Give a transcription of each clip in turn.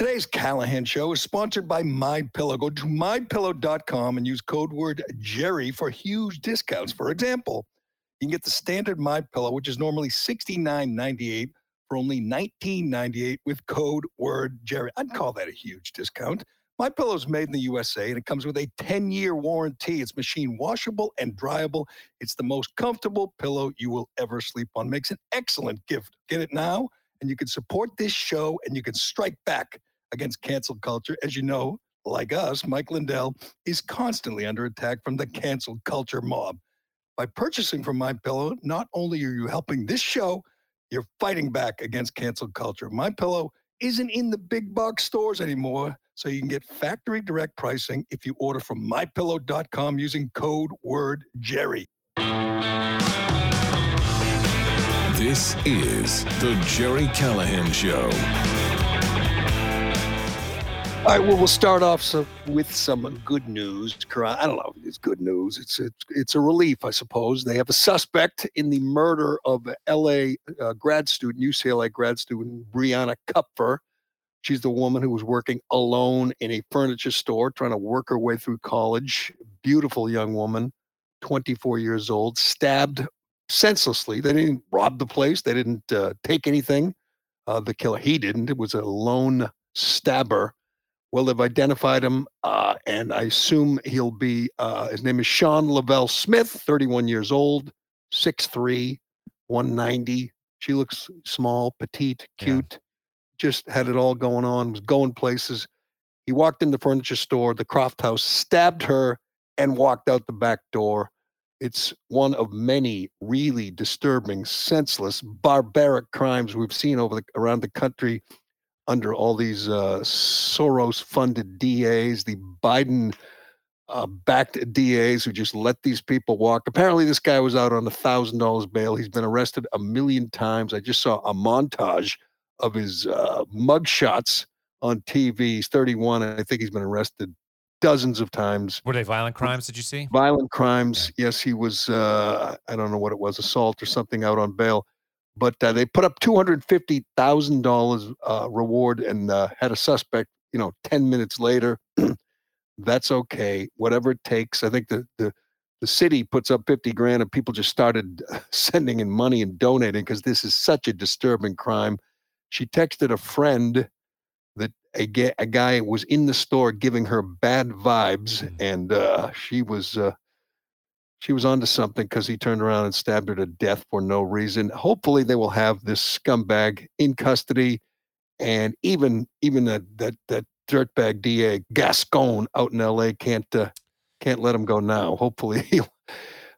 Today's Callahan Show is sponsored by My Pillow. Go to mypillow.com and use code word Gerry for huge discounts. For example, you can get the standard My Pillow, which is normally $69.98 for only $19.98 with code word Gerry. I'd call that a huge discount. My Pillow is made in the USA and it comes with a 10-year warranty. It's machine washable and dryable. It's the most comfortable pillow you will ever sleep on. Makes an excellent gift. Get it now and you can support this show and you can strike back against cancel culture. As you know, like us, Mike Lindell is constantly under attack from the cancel culture mob. By purchasing from My Pillow, not only are you helping this show, you're fighting back against cancel culture. My Pillow isn't in the big box stores anymore, so you can get factory direct pricing if you order from mypillow.com using code word Gerry. This is the Gerry Callahan Show. All right, well, we'll start off so, with some good news. I don't know if it's good news. It's, it's it's a relief, I suppose. They have a suspect in the murder of L.A. Uh, grad student, UCLA grad student Brianna Kupfer. She's the woman who was working alone in a furniture store, trying to work her way through college. Beautiful young woman, 24 years old, stabbed senselessly. They didn't rob the place. They didn't uh, take anything. Uh, the killer, he didn't. It was a lone stabber. Well, they've identified him, uh, and I assume he'll be. Uh, his name is Sean Lavelle Smith, 31 years old, 6'3", 190. She looks small, petite, cute. Yeah. Just had it all going on. Was going places. He walked in the furniture store, the Croft House, stabbed her, and walked out the back door it's one of many really disturbing, senseless, barbaric crimes we've seen over the, around the country under all these uh, Soros-funded DAs, the Biden uh, backed DAs who just let these people walk. Apparently, this guy was out on a thousand dollars bail. He's been arrested a million times. I just saw a montage of his uh, mug shots on TV. He's 31, and I think he's been arrested dozens of times. Were they violent crimes? Did you see violent crimes? Yes, he was. Uh, I don't know what it was, assault or something, out on bail. But uh, they put up two hundred fifty thousand uh, dollars reward and uh, had a suspect. You know, ten minutes later. That's okay. Whatever it takes. I think the the the city puts up 50 grand and people just started sending in money and donating because this is such a disturbing crime. She texted a friend that a, ga- a guy was in the store giving her bad vibes, mm. and uh, she was uh, she was onto something because he turned around and stabbed her to death for no reason. Hopefully, they will have this scumbag in custody, and even even that that that dirtbag DA Gascon out in L.A. can't uh, can't let him go now. Hopefully, he'll.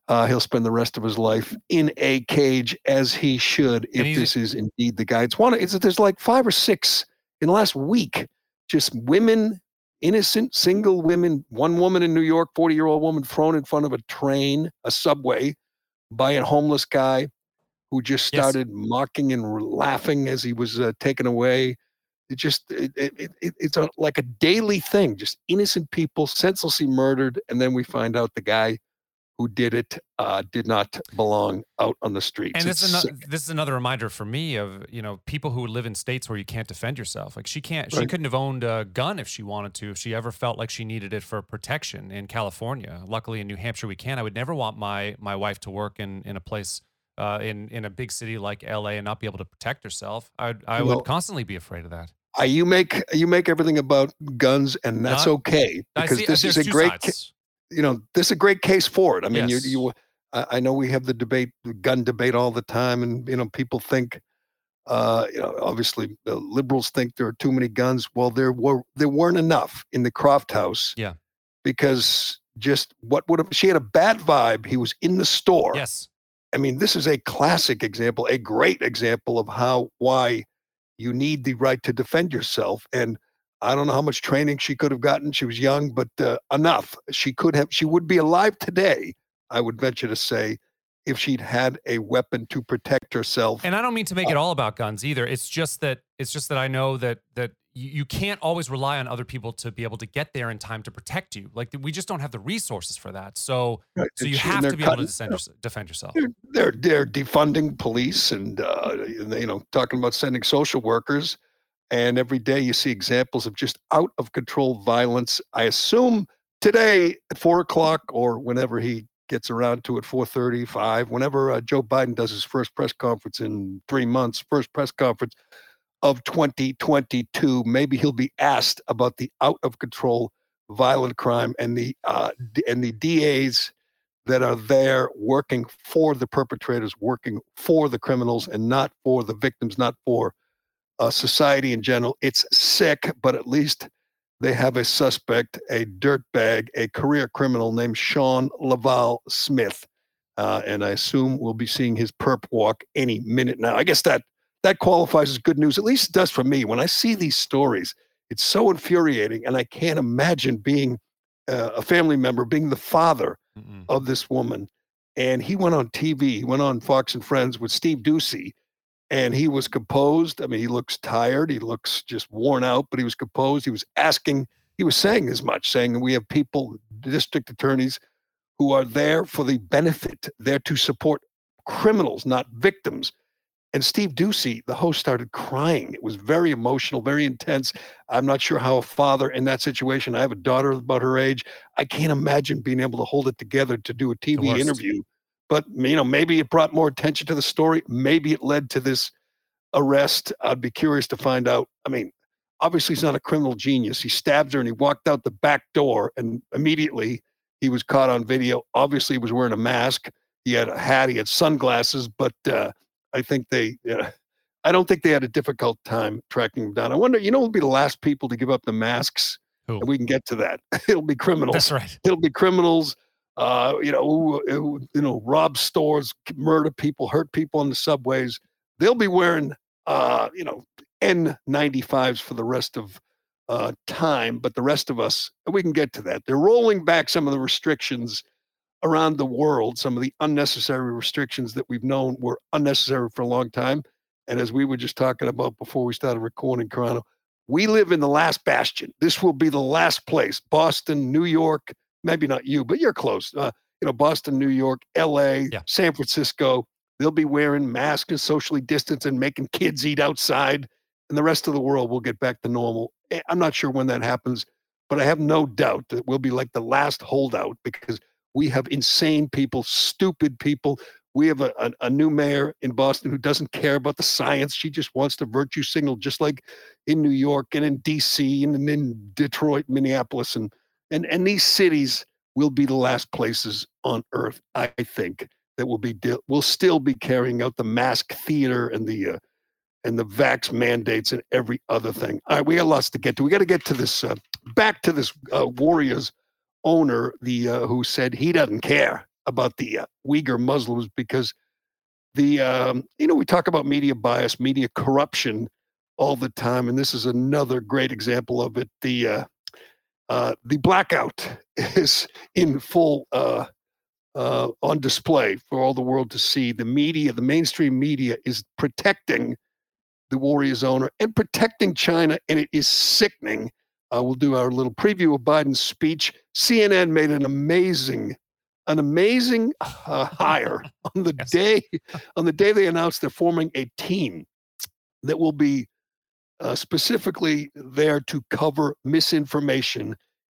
Uh, he'll spend the rest of his life in a cage as he should if this is indeed the guy. It's one. It's there's like five or six in the last week, just women, innocent single women, one woman in New York, 40 year old woman thrown in front of a train, a subway by a homeless guy who just started yes. mocking and laughing as he was uh, taken away. It just, it, it, it, it's a, like a daily thing, just innocent people senselessly murdered. And then we find out the guy who did it uh, did not belong out on the streets. And this is, another, this is another reminder for me of you know people who live in states where you can't defend yourself. Like she can't, right. she couldn't have owned a gun if she wanted to, if she ever felt like she needed it for protection in California. Luckily, in New Hampshire, we can. I would never want my my wife to work in in a place. Uh, in in a big city like LA and not be able to protect herself, I I well, would constantly be afraid of that. Uh, you make you make everything about guns, and that's not, okay because see, this is a great. Sides you know, this is a great case for it. I mean, yes. you, you, I know we have the debate, the gun debate all the time, and you know, people think, uh, you know, obviously the liberals think there are too many guns. Well, there were there weren't enough in the Croft House. Yeah, because just what would have she had a bad vibe. He was in the store. Yes, I mean, this is a classic example, a great example of how why you need the right to defend yourself and I don't know how much training she could have gotten. She was young, but uh, enough. She could have. She would be alive today. I would venture to say, if she'd had a weapon to protect herself. And I don't mean to make it uh all about guns either. It's just that it's just that I know that that you, can't always rely on other people to be able to get there in time to protect you. Like we just don't have the resources for that. So right. so you have to be cutting, able to defend, defend yourself. They're, they're, they're defunding police and uh, you know talking about sending social workers And every day you see examples of just out of control violence. I assume today at four o'clock or whenever he gets around to it, 4:35, whenever uh, Joe Biden does his first press conference in three months, first press conference of 2022, maybe he'll be asked about the out of control violent crime and the uh, and the DAs that are there working for the perpetrators, working for the criminals, and not for the victims, not for uh, society in general. It's sick, but at least they have a suspect, a dirtbag, a career criminal named Shawn Laval Smith. Uh, and I assume we'll be seeing his perp walk any minute now. I guess that that qualifies as good news. At least it does for me. When I see these stories, it's so infuriating, and I can't imagine being uh, a family member, being the father Mm-mm. of this woman. And he went on TV. He went on Fox and Friends with Steve Doocy, and he was composed. I mean, he looks tired. He looks just worn out, but he was composed. He was asking. He was saying as much, saying we have people, district attorneys, who are there for the benefit, there to support criminals, not victims. And Steve Doocy, the host, started crying. It was very emotional, very intense. I'm not sure how a father in that situation, I have a daughter about her age. I can't imagine being able to hold it together to do a TV interview. But you know, maybe it brought more attention to the story. Maybe it led to this arrest. I'd be curious to find out. I mean, obviously he's not a criminal genius. He stabbed her and he walked out the back door, and immediately he was caught on video. Obviously, he was wearing a mask. He had a hat. He had sunglasses, but uh, I think they, yeah, I don't think they had a difficult time tracking them down. I wonder, you know, who'll be the last people to give up the masks? Who? And we can get to that. It'll be criminals. That's right. It'll be criminals. Uh, you know, who, you know, rob stores, murder people, hurt people on the subways. They'll be wearing, uh, you know, N95s for the rest of uh, time. But the rest of us, we can get to that. They're rolling back some of the restrictions around the world, some of the unnecessary restrictions that we've known were unnecessary for a long time. And as we were just talking about before we started recording, Carano, we live in the last bastion. This will be the last place. Boston, New York, maybe not you, but you're close. Uh, you know, Boston, New York, LA, yeah. San Francisco. They'll be wearing masks and socially distanced and making kids eat outside. And the rest of the world will get back to normal. Eh, I'm not sure when that happens, but I have no doubt that we'll be like the last holdout because we have insane people, stupid people. We have a, a, a, new mayor in Boston who doesn't care about the science. She just wants to virtue signal, just like in New York and in DC and in Detroit, Minneapolis, and and and these cities will be the last places on earth, I think, that will be will still be carrying out the mask theater and the uh, and the vax mandates and every other thing. All right, we got lots to get to. We got to get to this uh, back to this uh, Warriors owner, the uh, who said he doesn't care about the uh, Uyghur Muslims because the um, you know we talk about media bias, media corruption all the time, and this is another great example of it. The uh, the blackout is in full uh, uh, on display for all the world to see. The media, the mainstream media, is protecting the Warriors owner and protecting China, and it is sickening uh, we'll do our little preview of Biden's speech. CNN made an amazing, an amazing uh, hire on the yes. day, on the day they announced they're forming a team that will be uh, specifically there to cover misinformation.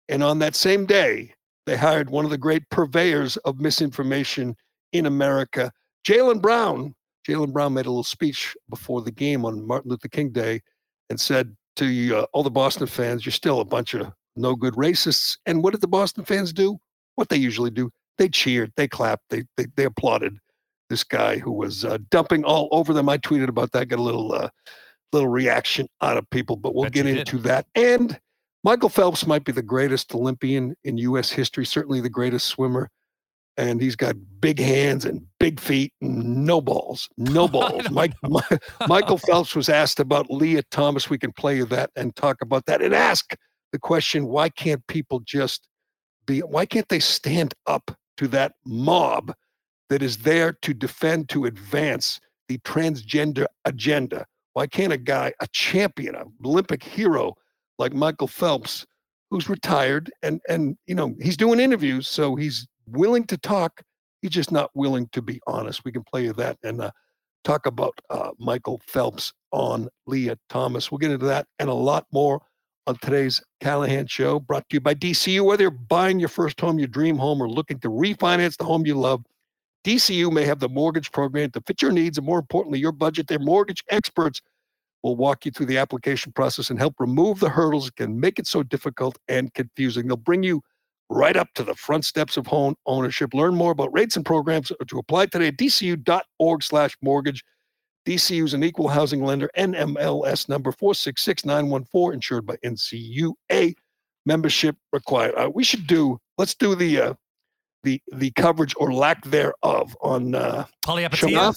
And on that same day, they hired one of the great purveyors of misinformation in America, Jaylen Brown. Jaylen Brown made a little speech before the game on Martin Luther King Day and said, to uh, all the Boston fans, you're still a bunch of no good racists. And what did the Boston fans do? What they usually do? They cheered, they clapped, they they, they applauded this guy who was uh, dumping all over them. I tweeted about that, got a little uh, little reaction out of people, but we'll Bet get into did. that. And Michael Phelps might be the greatest Olympian in U.S. history, certainly the greatest swimmer and he's got big hands and big feet and no balls, no balls. Mike, my, Michael Phelps was asked about Lia Thomas. We can play you that and talk about that and ask the question: Why can't people just be? Why can't they stand up to that mob that is there to defend, to advance the transgender agenda? Why can't a guy, a champion, an Olympic hero like Michael Phelps? Who's retired and and you know he's doing interviews, so he's willing to talk. He's just not willing to be honest. We can play that and uh, talk about uh, Michael Phelps on Lia Thomas. We'll get into that and a lot more on today's Callahan Show, brought to you by DCU. Whether you're buying your first home, your dream home, or looking to refinance the home you love, DCU may have the mortgage program to fit your needs and, more importantly, your budget. Their mortgage experts will walk you through the application process and help remove the hurdles that can make it so difficult and confusing. They'll bring you right up to the front steps of home ownership. Learn more about rates and programs to apply today at dcu.org slash mortgage. DCU is an equal housing lender, NMLS number 466914, insured by NCUA. Membership required. Uh, we should do, let's do the uh, the the coverage or lack thereof on uh, Palihapitiya.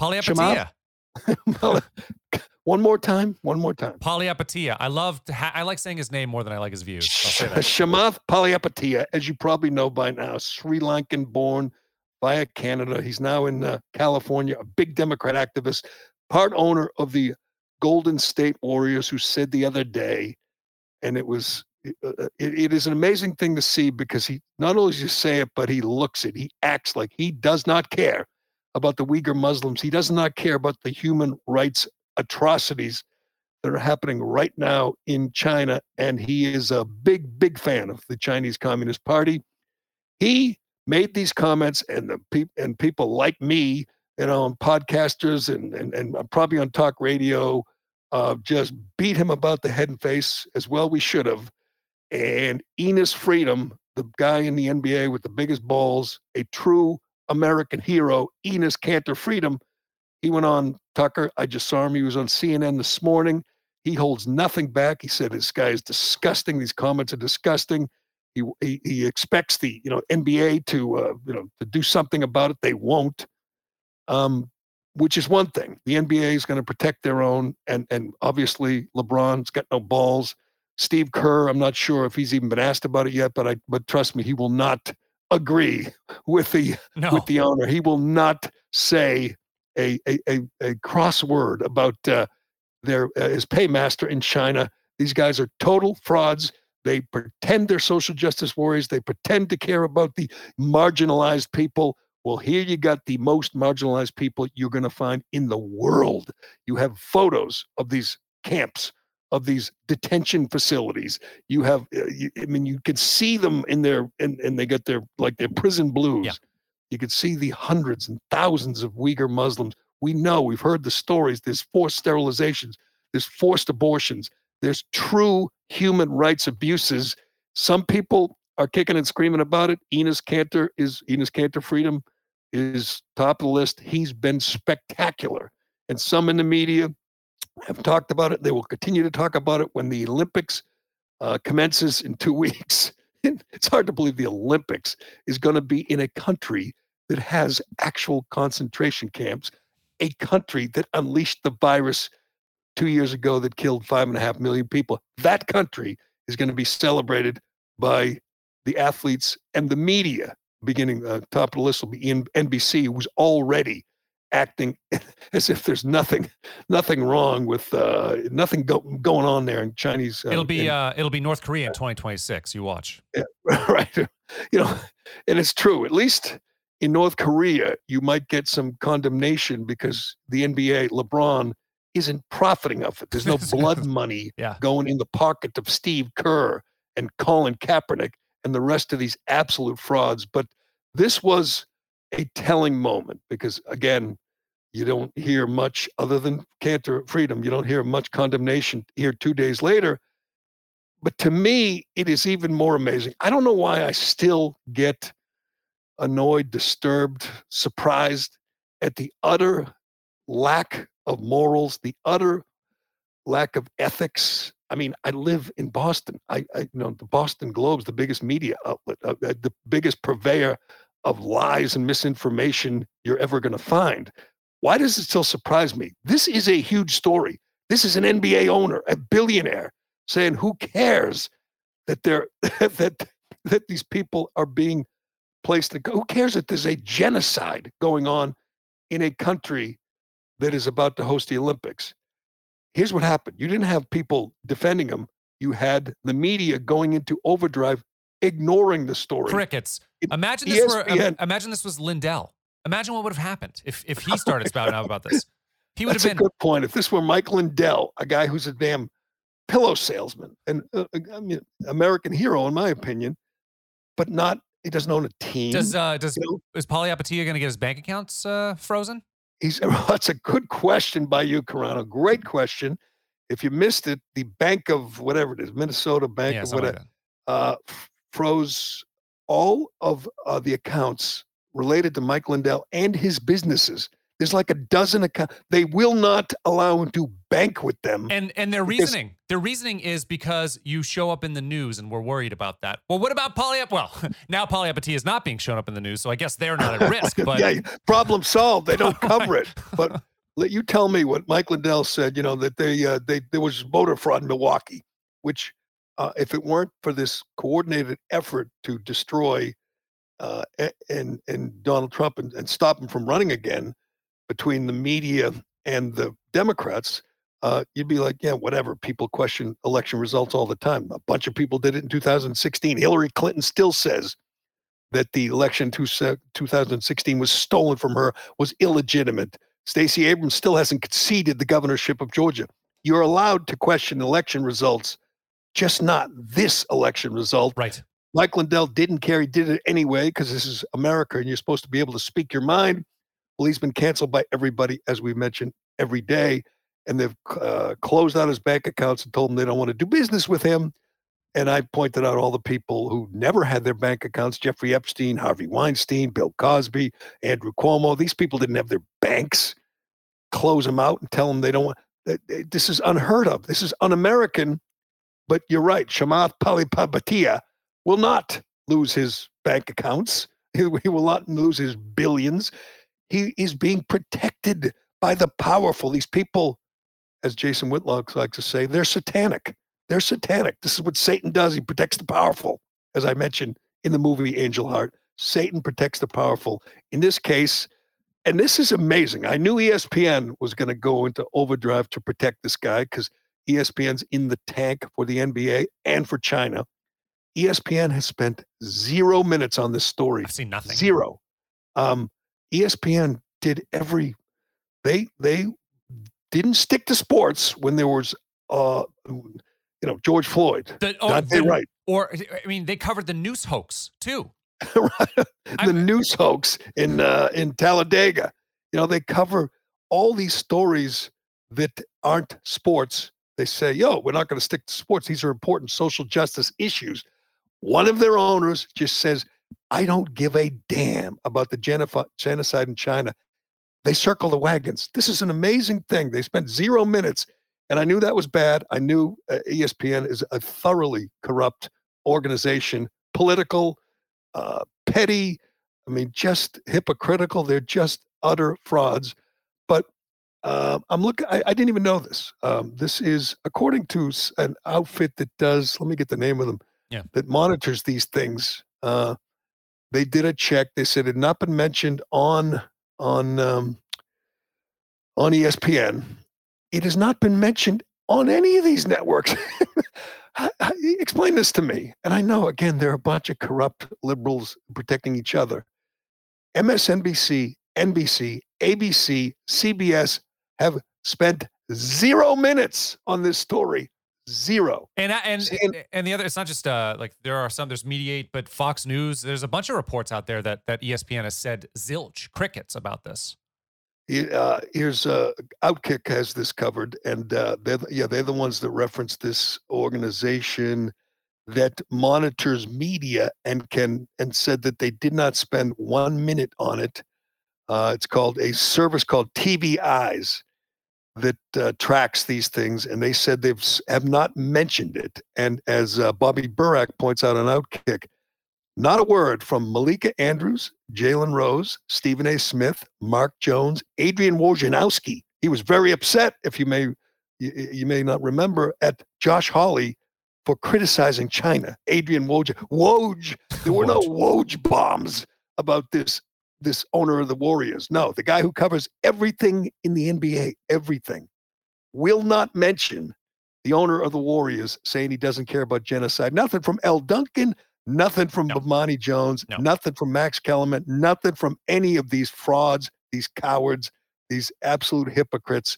Palihapitiya. one more time. One more time. Palihapitiya. I love. Ha- I like saying his name more than I like his views. Chamath Palihapitiya, as you probably know by now, Sri Lankan born via Canada. He's now in uh, California, a big Democrat activist, part owner of the Golden State Warriors, who said the other day, and it was it, it is an amazing thing to see because he not only does he say it, but he looks it. He acts like he does not care about the Uyghur Muslims. He does not care about the human rights atrocities that are happening right now in China. And he is a big, big fan of the Chinese Communist Party. He made these comments, and the people and people like me, you know, and podcasters and and, and probably on talk radio, uh, just beat him about the head and face as well. We should have and Enes Freedom, the guy in the NBA with the biggest balls, a true American hero, Enes Kanter Freedom. He went on Tucker. I just saw him. He was on CNN this morning. He holds nothing back. He said this guy is disgusting. These comments are disgusting. He he, he expects the you know NBA to uh, you know to do something about it. They won't. Um, which is one thing. The NBA is going to protect their own, and and obviously LeBron's got no balls. Steve Kerr, I'm not sure if he's even been asked about it yet, but I but trust me, he will not agree with the no. with the owner. He will not say a a a, a crossword about uh, their uh, his paymaster in China. These guys are total frauds. They pretend they're social justice warriors. They pretend to care about the marginalized people. Well, here you got the most marginalized people you're going to find in the world. You have photos of these camps of these detention facilities. You have, uh, you, I mean, you could see them in their, and, and they get their, like their prison blues. Yeah. You could see the hundreds and thousands of Uyghur Muslims. We know, we've heard the stories. There's forced sterilizations, there's forced abortions, there's true human rights abuses. Some people are kicking and screaming about it. Enes Kanter is, Enes Kanter Freedom is top of the list. He's been spectacular. And some in the media, have talked about it. They will continue to talk about it when the Olympics uh, commences in two weeks. it's hard to believe the Olympics is going to be in a country that has actual concentration camps, a country that unleashed the virus two years ago that killed five and a half million people. That country is going to be celebrated by the athletes and the media. Beginning, uh, top of the list will be NBC, who's already acting as if there's nothing nothing wrong with uh, nothing go, going on there in Chinese. Uh, it'll be in, uh, it'll be North Korea in 2026. You watch. Yeah, right. You know, and it's true. At least in North Korea, you might get some condemnation because the NBA, LeBron, isn't profiting off it. There's no blood money yeah. going in the pocket of Steve Kerr and Colin Kaepernick and the rest of these absolute frauds. But this was a telling moment because again, you don't hear much other than Kanter freedom. You don't hear much condemnation here two days later. But to me, it is even more amazing. I don't know why I still get annoyed, disturbed, surprised at the utter lack of morals, the utter lack of ethics. I mean, I live in Boston. I, I you know the Boston Globe's the biggest media outlet, uh, uh the biggest purveyor of lies and misinformation you're ever going to find. Why does it still surprise me? This is a huge story. This is an NBA owner, a billionaire, saying, "Who cares that they're that that these people are being placed? To, go? who cares that there's a genocide going on in a country that is about to host the Olympics?" Here's what happened: you didn't have people defending them. You had the media going into overdrive ignoring the story. Crickets. Imagine this were imagine this was Lindell. Imagine what would have happened if if he started spouting out about this. He would That's have a been good point. If this were Mike Lindell, a guy who's a damn pillow salesman and uh, I mean American hero in my opinion, but not he doesn't own a team. does uh does you know? is Palihapitiya going to get his bank accounts uh, frozen? He's that's a good question by you, Carano. Great question. If you missed it, the Bank of whatever it is, Minnesota Bank yeah, something whatever, like uh, froze all of uh, the accounts related to Mike Lindell and his businesses. There's like a dozen accounts. They will not allow him to bank with them. And and their Because- reasoning, their reasoning is because you show up in the news and we're worried about that. Well, what about? Ap- Well, now Palihapitiya is not being shown up in the news, so I guess they're not at risk. But yeah, problem solved. They don't cover it. But let you tell me what Mike Lindell said. You know that they uh, they there was voter fraud in Milwaukee, which uh, if it weren't for this coordinated effort to destroy uh, and and Donald Trump and, and stop him from running again between the media and the Democrats, uh, you'd be like, yeah, whatever. People question election results all the time. A bunch of people did it in 2016. Hillary Clinton still says that the election two, 2016 was stolen from her, was illegitimate. Stacey Abrams still hasn't conceded the governorship of Georgia. You're allowed to question election results, just not this election result. right, Mike Lindell didn't care. He did it anyway because this is America and you're supposed to be able to speak your mind. Well, he's been canceled by everybody, as we mentioned, every day. And they've uh, closed out his bank accounts and told him they don't want to do business with him. And I pointed out all the people who never had their bank accounts Jeffrey Epstein, Harvey Weinstein, Bill Cosby, Andrew Cuomo. These people didn't have their banks. Close them out and tell them they don't want. that- This is unheard of. This is un American. But you're right. Chamath Palihapitiya will not lose his bank accounts. He, will not lose his billions. He is being protected by the powerful. These people, as Jason Whitlock likes to say, they're satanic. They're satanic. This is what Satan does. He protects the powerful, as I mentioned in the movie Angel Heart. Satan protects the powerful. In this case, and this is amazing. I knew ESPN was going to go into overdrive to protect this guy because ESPN's in the tank for the NBA and for China. ESPN has spent zero minutes on this story. I've seen nothing. Zero. Um, ESPN did every. They they didn't stick to sports when there was uh, you know George Floyd. The, oh, the- right. Or I mean, they covered the noose hoax too. the I'm- news hoax in uh, in Talladega. You know, they cover all these stories that aren't sports. They say, "Yo, we're not going to stick to sports. These are important social justice issues." One of their owners just says, "I don't give a damn about the genocide in China." They circle the wagons. This is an amazing thing. They spent zero minutes, and I knew that was bad. I knew uh, ESPN is a thoroughly corrupt organization, political, uh, petty. I mean, just hypocritical. They're just utter frauds. But uh, I'm looking. I, I didn't even know this. Um, this is according to an outfit that does. Let me get the name of them. Yeah. That monitors these things. Uh, they did a check. They said it had not been mentioned on on um, on ESPN. It has not been mentioned on any of these networks. Explain this to me. And I know, again, they're a bunch of corrupt liberals protecting each other. MSNBC, NBC, ABC, CBS have spent zero minutes on this story. Zero. And I- and and the other, it's not just uh like there are some. There's Mediaite, but Fox News. There's a bunch of reports out there that that ESPN has said zilch crickets about this. Uh, here's uh, Outkick has this covered, and uh, they're the- yeah they're the ones that reference this organization that monitors media and can and said that they did not spend one minute on it. Uh, it's called a service called TVEyes that uh, tracks these things, and they said they've have not mentioned it. And as uh, Bobby Burack points out on Outkick, not a word from Malika Andrews, Jalen Rose, Stephen A. Smith, Mark Jones, Adrian Wojnarowski. He was very upset, if you may you, you may not remember, at Josh Hawley for criticizing China. Adrian Woj, Woj. There were no Woj bombs about this this owner of the Warriors. No, the guy who covers everything in the NBA, everything, will not mention the owner of the Warriors saying he doesn't care about genocide. Nothing from Elle Duncan, Nothing from No. Bomani Jones. No. Nothing from Max Kellerman. Nothing from any of these frauds, these cowards, these absolute hypocrites.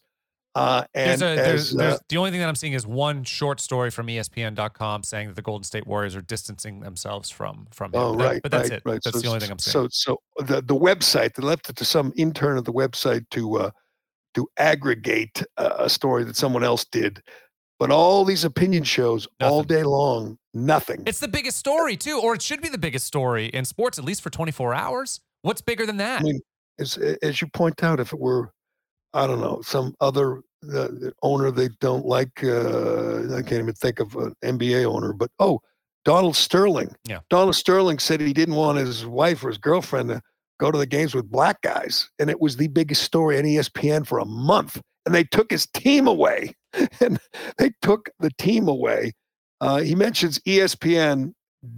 Uh, and There's a, there's, as, uh, there's, the only thing that I'm seeing is one short story from ESPN.com saying that the Golden State Warriors are distancing themselves from from him. Oh, That- right, but that's right, it. right. That's so, the only thing I'm seeing. So, so the the website they left it to some intern at the website to uh, to aggregate a, a story that someone else did, but all these opinion shows all day long, nothing. It's the biggest story too, or it should be the biggest story in sports, at least for 24 hours. What's bigger than that? I mean, as as you point out, if it were, I don't know, some other uh, owner they don't like, uh, I can't even think of an NBA owner, but oh, Donald Sterling. Yeah. Donald Sterling said he didn't want his wife or his girlfriend to go to the games with black guys, and it was the biggest story on ESPN for a month. And they took his team away, and they took the team away. Uh, he mentions ESPN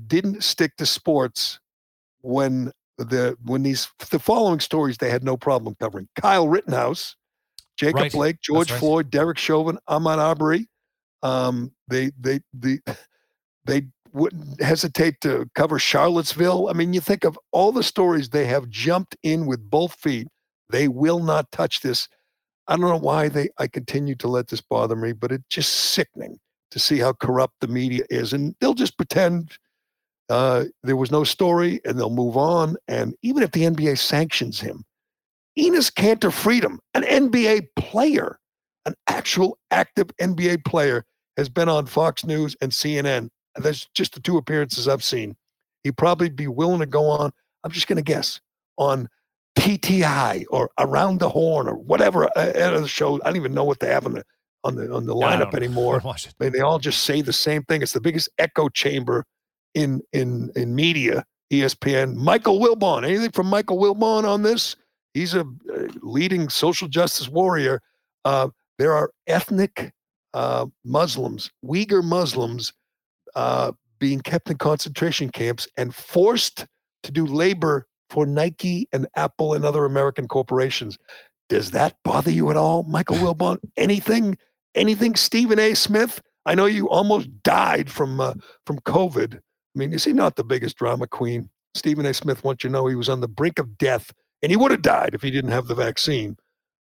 didn't stick to sports when the when these the following stories they had no problem covering Kyle Rittenhouse, Jacob Right. Blake, George right. Floyd, Derek Chauvin, Ahmaud Arbery. Um, they they the they wouldn't hesitate to cover Charlottesville. I mean, you think of all the stories they have jumped in with both feet. They will not touch this. I don't know why they I continue to let this bother me, but it's just sickening to see how corrupt the media is, and they'll just pretend uh, there was no story, and they'll move on. And even if the NBA sanctions him, Enes Kanter Freedom, an NBA player, an actual active NBA player, has been on Fox News and CNN. And that's just the two appearances I've seen. He'd probably be willing to go on. I'm just going to guess on PTI or Around the Horn or whatever uh, other show. I don't even know what they have on the on the on the lineup don't- anymore. I mean, they all just say the same thing. It's the biggest echo chamber in in in media. ESPN. Michael Wilbon. Anything from Michael Wilbon on this? He's a uh, leading social justice warrior. Uh, there are ethnic uh, Muslims, Uyghur Muslims, uh, being kept in concentration camps and forced to do labor for Nike and Apple and other American corporations. Does that bother you at all, Michael Wilbon? Anything? Anything? Stephen A. Smith? I know you almost died from uh, from COVID. I mean, is he not the biggest drama queen? Stephen A. Smith wants you to know he was on the brink of death, and he would have died if he didn't have the vaccine.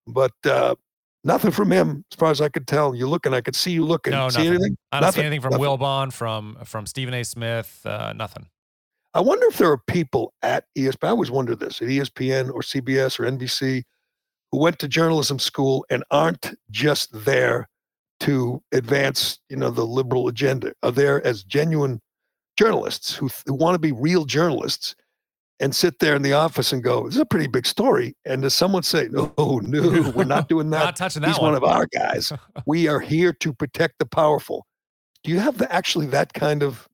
But uh, nothing from him, as far as I could tell. You looking? I could see you looking. No, see nothing. anything? I don't see Nothing, anything from nothing. Bond. from from Stephen A. Smith. Uh, nothing. I wonder if there are people at ESPN. I always wonder this at ESPN or CBS or NBC who went to journalism school and aren't just there to advance, you know, the liberal agenda. Are there as genuine journalists who, who want to be real journalists and sit there in the office and go, "This is a pretty big story." And does someone say, "No, no, we're not doing that. Not touching that He's one. one of our guys. we are here to protect the powerful." Do you have the, actually that kind of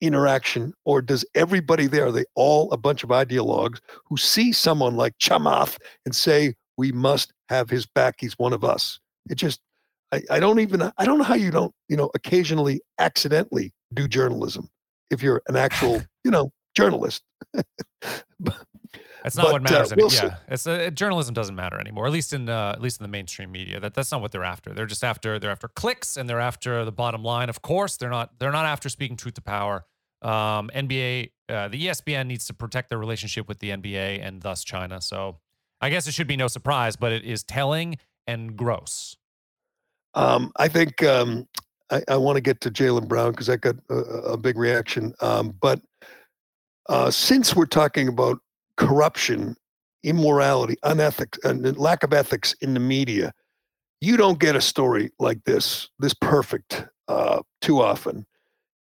interaction, or does everybody there are they all a bunch of ideologues who see someone like Chamath and say, "We must have his back. He's one of us." It just, I, I don't even, I don't know how you don't, you know, occasionally accidentally do journalism if you're an actual, you know, journalist. That's not what But, uh, matters. any- we'll yeah, it's uh, journalism doesn't matter anymore. At least in uh, at least in the mainstream media. That that's not what they're after. They're just after they're after clicks and they're after the bottom line. Of course, they're not they're not after speaking truth to power. Um, NBA, uh, the ESPN needs to protect their relationship with the NBA and thus China. So I guess it should be no surprise, but it is telling and gross. Um, I think um, I, I want to get to Jaylen Brown because that got a, a big reaction. Um, but uh, since we're talking about corruption, immorality, unethics, and lack of ethics in the media, you don't get a story like this, this perfect, uh, too often.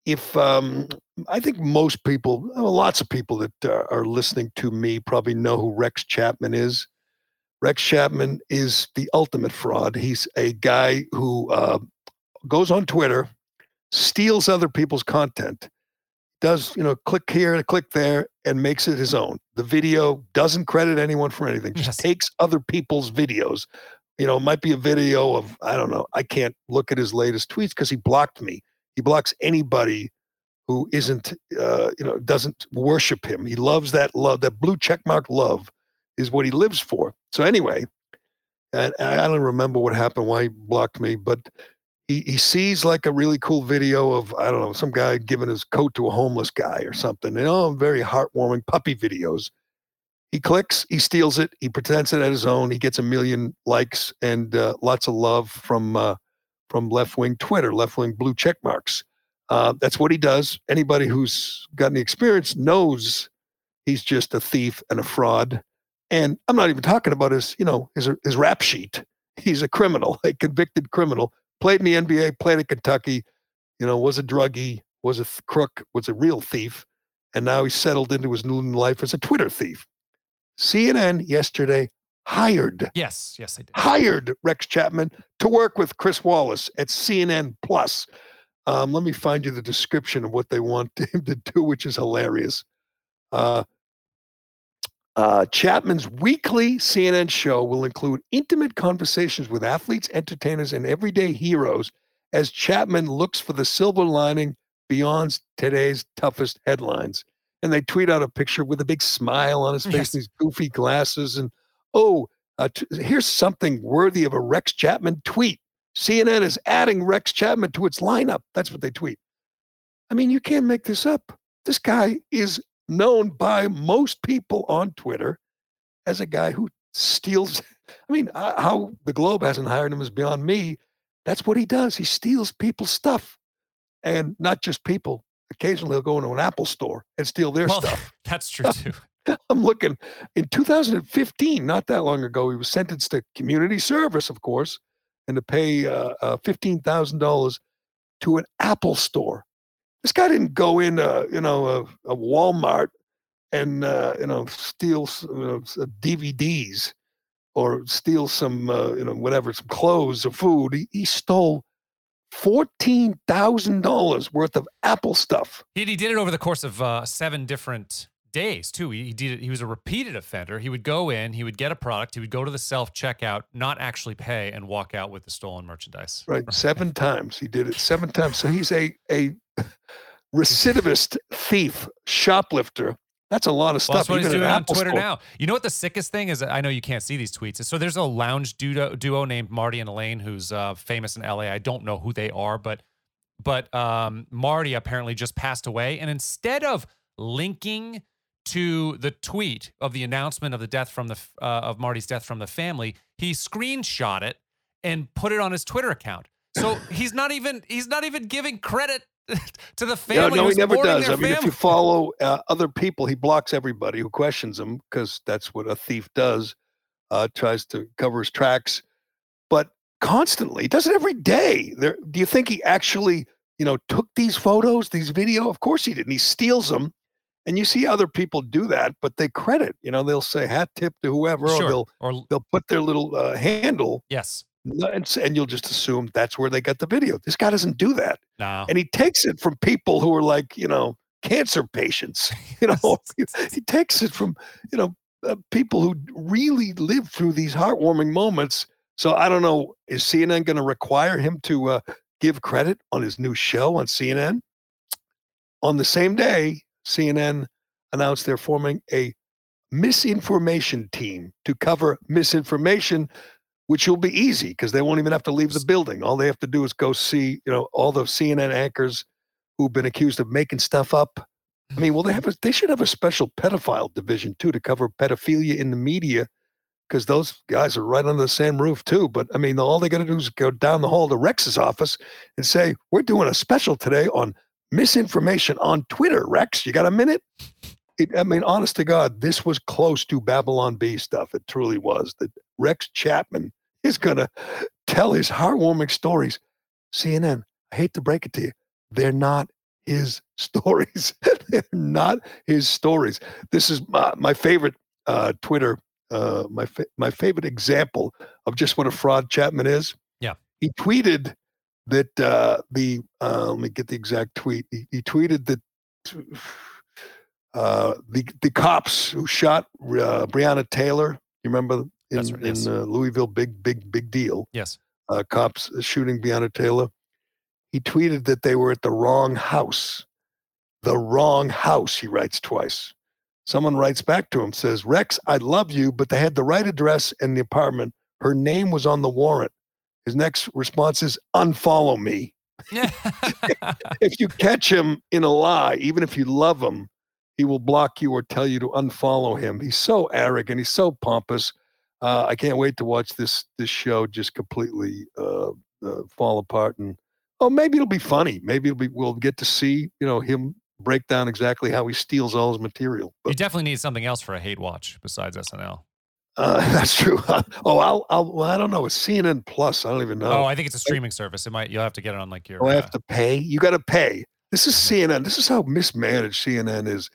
If um, I think most people, well, lots of people that uh, are listening to me probably know who Rex Chapman is. Rex Chapman is the ultimate fraud. He's a guy who uh, goes on Twitter, steals other people's content, does, you know, click here, and click there, and makes it his own. The video doesn't credit anyone for anything, just Yes. takes other people's videos. You know, it might be a video of, I don't know, I can't look at his latest tweets because he blocked me. He blocks anybody who isn't, uh, you know, doesn't worship him. He loves that love, that blue checkmark love is what he lives for. So anyway, and I I don't remember what happened, why he blocked me, but he he sees like a really cool video of I don't know some guy giving his coat to a homeless guy or something. And oh, very heartwarming puppy videos. He clicks, he steals it, he pretends it at his own. He gets a million likes and uh, lots of love from uh, from left wing Twitter, left wing blue check marks. Uh, that's what he does. Anybody who's got any experience knows he's just a thief and a fraud. And I'm not even talking about his, you know, his his rap sheet. He's a criminal, a convicted criminal played in the NBA, played at Kentucky, you know, was a druggie, was a crook, was a real thief, and now he's settled into his new life as a Twitter thief. CNN yesterday hired. Yes, yes, they did. Hired Rex Chapman to work with Chris Wallace at CNN Plus. Um, let me find you the description of what they want him to do, which is hilarious. Uh, uh, Chapman's weekly CNN show will include intimate conversations with athletes, entertainers, and everyday heroes as Chapman looks for the silver lining beyond today's toughest headlines. And they tweet out a picture with a big smile on his face yes. these goofy glasses. And oh, uh, t- here's something worthy of a Rex Chapman tweet. CNN is adding Rex Chapman to its lineup. That's what they tweet. I mean, you can't make this up. This guy is known by most people on Twitter as a guy who steals. I mean, how the Globe hasn't hired him is beyond me. That's what he does. He steals people's stuff, and not just people. Occasionally, he'll go into an Apple store and steal their well, stuff. That's true too. I'm looking in 2015, not that long ago. He was sentenced to community service, of course, and to pay uh, uh, fifteen thousand dollars to an Apple store this guy didn't go in, uh, you know, a, a Walmart and uh, you know steal DVDs or steal some, uh, you know, whatever, some clothes or food. He, he stole fourteen thousand dollars worth of Apple stuff. He, he did it over the course of uh, seven different days too. He, he did. He was a repeated offender. He would go in, he would get a product, he would go to the self checkout, not actually pay, and walk out with the stolen merchandise. Right, seven times he did it. Seven times. So he's a a recidivist thief, shoplifter. That's a lot of stuff. Well, that's what he's doing on Twitter store. now. You know what the sickest thing is? I know you can't see these tweets. So there's a lounge duo, duo named Marty and Elaine who's uh, famous in LA. I don't know who they are, but but um, Marty apparently just passed away. And instead of linking to the tweet of the announcement of the death from the uh, of Marty's death from the family, he screenshot it and put it on his Twitter account. So he's not even he's not even giving credit to the family. No, no he never does. I mean, family. if you follow uh, other people, he blocks everybody who questions him because that's what a thief does. Uh, tries to cover his tracks, but constantly he does it every day. There, do you think he actually, you know, took these photos, these video? Of course he didn't. He steals them, and you see other people do that, but they credit. You know, they'll say hat tip to whoever, sure. or they'll or they'll put their little uh, handle. Yes and, and you'll just assume that's where they got the video. This guy doesn't do that. No. And he takes it from people who are like, you know, cancer patients. You know, he takes it from, you know, uh, people who really live through these heartwarming moments. So I don't know, is CNN going to require him to uh, give credit on his new show on CNN? On the same day, CNN announced they're forming a misinformation team to cover misinformation which will be easy because they won't even have to leave the building. All they have to do is go see, you know, all the CNN anchors who've been accused of making stuff up. I mean, mm-hmm. well, they have a, they should have a special pedophile division too to cover pedophilia in the media because those guys are right under the same roof too. But I mean, all they got to do is go down the hall to Rex's office and say, "We're doing a special today on misinformation on Twitter." Rex, you got a minute? It, I mean, honest to God, this was close to Babylon Bee stuff. It truly was. That Rex Chapman is going to tell his heartwarming stories. CNN, I hate to break it to you, they're not his stories. they're not his stories. This is my, my favorite uh, Twitter, uh, my fa- my favorite example of just what a fraud Chapman is. Yeah, he tweeted that uh, the uh, let me get the exact tweet. He, he tweeted that. Uh, the the cops who shot uh, Breonna Taylor, you remember in, right, yes. in uh, Louisville, big, big, big deal. Yes. Uh, cops shooting Breonna Taylor. He tweeted that they were at the wrong house. The wrong house, he writes twice. Someone writes back to him, says, Rex, I love you, but they had the right address and the apartment. Her name was on the warrant. His next response is unfollow me. if you catch him in a lie, even if you love him, he will block you or tell you to unfollow him. He's so arrogant. He's so pompous. Uh, I can't wait to watch this this show just completely uh, uh, fall apart. And oh, maybe it'll be funny. Maybe it'll be we'll get to see you know him break down exactly how he steals all his material. But, you definitely need something else for a hate watch besides SNL. Uh, that's true. oh, I'll, I'll, well, I don't know. It's CNN Plus. I don't even know. Oh, I think it's a streaming service. It might, you'll have to get it on like your. Oh, I have uh, to pay. You got to pay. This is mm-hmm. CNN. This is how mismanaged CNN is.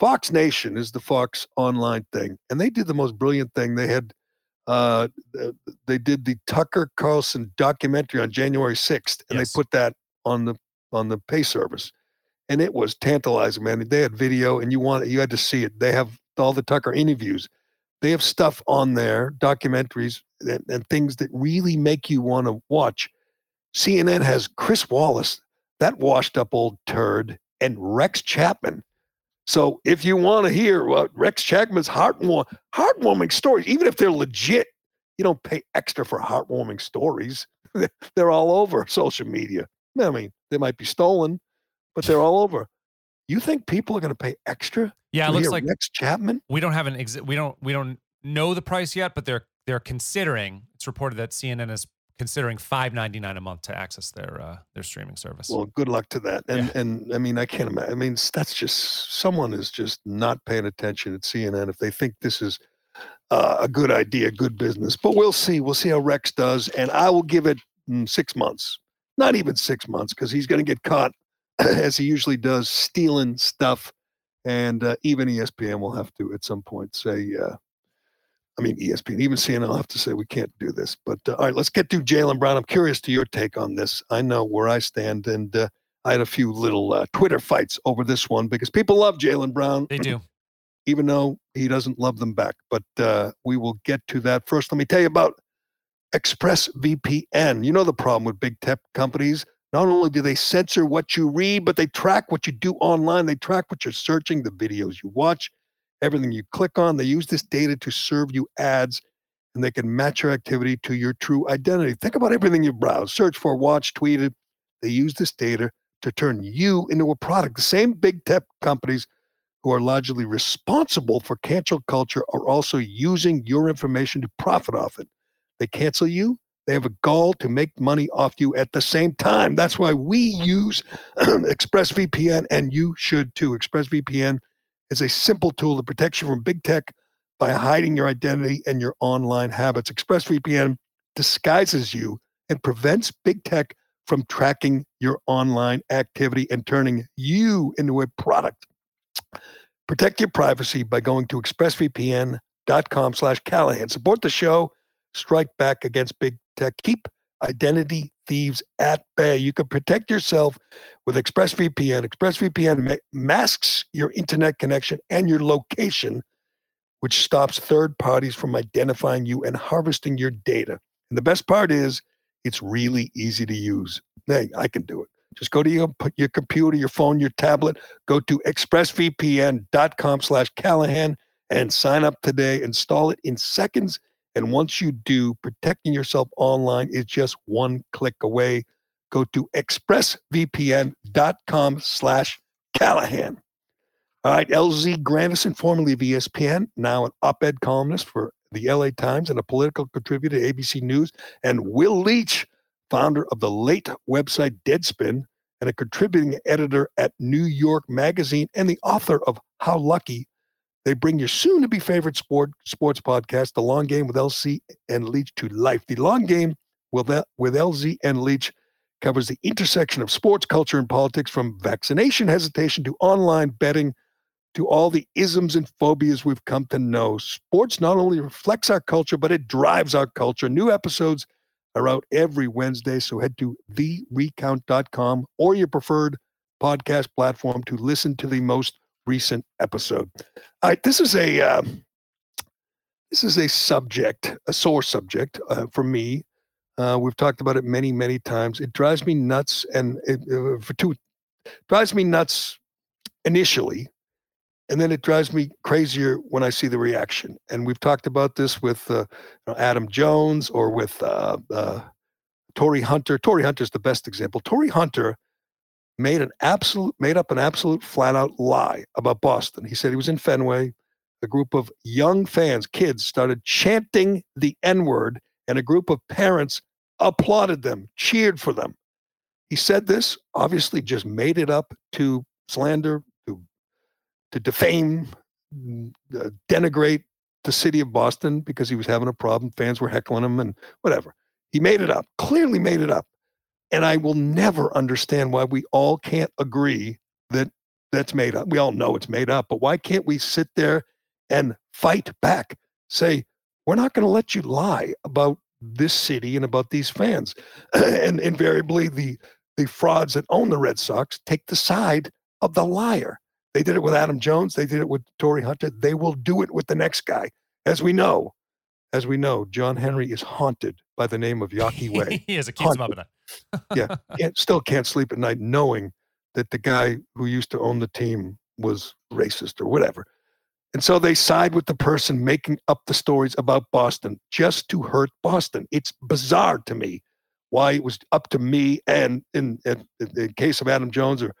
Fox Nation is the Fox online thing, and they did the most brilliant thing. They had, uh, they did the Tucker Carlson documentary on January sixth, and yes. they put that on the on the pay service, and it was tantalizing, man. They had video, and you want you had to see it. They have all the Tucker interviews they have stuff on there, documentaries and, and things that really make you want to watch. CNN has Chris Wallace, that washed up old turd, and Rex Chapman. So if you want to hear Rex Chapman's heartwarming, heartwarming stories, even if they're legit, you don't pay extra for heartwarming stories. they're all over social media. I mean, they might be stolen, but they're all over. You think people are going to pay extra? Yeah, it looks like Rex Chapman. We don't have an exit. We don't. We don't know the price yet, but they're they're considering. It's reported that CNN is considering five ninety nine a month to access their uh, their streaming service. Well, good luck to that. And yeah. and I mean, I can't imagine. I mean, that's just someone is just not paying attention at CNN if they think this is uh, a good idea, good business. But we'll see. We'll see how Rex does, and I will give it mm, six months. Not even six months, because he's going to get caught as he usually does, stealing stuff. And uh, even ESPN will have to at some point say, uh, I mean, ESPN, even CNN will have to say, we can't do this. But uh, all right, let's get to Jaylen Brown. I'm curious to your take on this. I know where I stand. And uh, I had a few little uh, Twitter fights over this one because people love Jaylen Brown. They do. Even though he doesn't love them back. But uh, we will get to that first. Let me tell you about ExpressVPN. You know the problem with big tech companies not only do they censor what you read, but they track what you do online. They track what you're searching, the videos you watch, everything you click on. They use this data to serve you ads and they can match your activity to your true identity. Think about everything you browse, search for, watch, tweeted. They use this data to turn you into a product. The same big tech companies who are largely responsible for cancel culture are also using your information to profit off it. They cancel you, they have a goal to make money off you at the same time. That's why we use ExpressVPN, and you should too. ExpressVPN is a simple tool that protects you from big tech by hiding your identity and your online habits. ExpressVPN disguises you and prevents big tech from tracking your online activity and turning you into a product. Protect your privacy by going to expressvpn.com slash Callahan. Support the show strike back against big tech. Keep identity thieves at bay. You can protect yourself with ExpressVPN. ExpressVPN ma- masks your internet connection and your location, which stops third parties from identifying you and harvesting your data. And the best part is, it's really easy to use. Hey, I can do it. Just go to your, your computer, your phone, your tablet, go to expressvpn.com slash Callahan and sign up today. Install it in seconds and once you do, protecting yourself online is just one click away. Go to expressvpn.com slash Callahan. All right, LZ Granderson, formerly of ESPN, now an op-ed columnist for the LA Times and a political contributor to ABC News, and Will Leitch, founder of the late website Deadspin and a contributing editor at New York Magazine and the author of How Lucky they bring your soon to be favorite sport sports podcast, The Long Game with LZ and Leitch to life. The Long Game with, with LZ and Leitch covers the intersection of sports, culture, and politics from vaccination hesitation to online betting to all the isms and phobias we've come to know. Sports not only reflects our culture, but it drives our culture. New episodes are out every Wednesday, so head to therecount.com or your preferred podcast platform to listen to the most recent episode. All right, this is a uh, this is a subject, a sore subject uh, for me. Uh, we've talked about it many, many times. It drives me nuts, and it, uh, for two, drives me nuts initially, and then it drives me crazier when I see the reaction. And we've talked about this with uh, Adam Jones or with uh, Torii Hunter. Torii Hunter is the best example. Torii Hunter made an absolute, made up an absolute flat out lie about Boston. He said he was in Fenway. A group of young fans, kids, started chanting the N word, and a group of parents applauded them, cheered for them. He said this, obviously just made it up to slander, to, to defame, mm, uh, denigrate the city of Boston because he was having a problem. Fans were heckling him and whatever. He made it up, clearly made it up. And I will never understand why we all can't agree that that's made up. We all know it's made up, but why can't we sit there and fight back? Say, we're not going to let you lie about this city and about these fans. and invariably, the the frauds that own the Red Sox take the side of the liar. They did it with Adam Jones. They did it with Torii Hunter. They will do it with the next guy. As we know, as we know, John Henry is haunted by the name of Yawkey Way. he is. It keeps him up at night. Yeah, can't, still can't sleep at night knowing that the guy who used to own the team was racist or whatever. And so they side with the person making up the stories about Boston just to hurt Boston. It's bizarre to me why it was up to me and in, in, in the case of Adam Jones or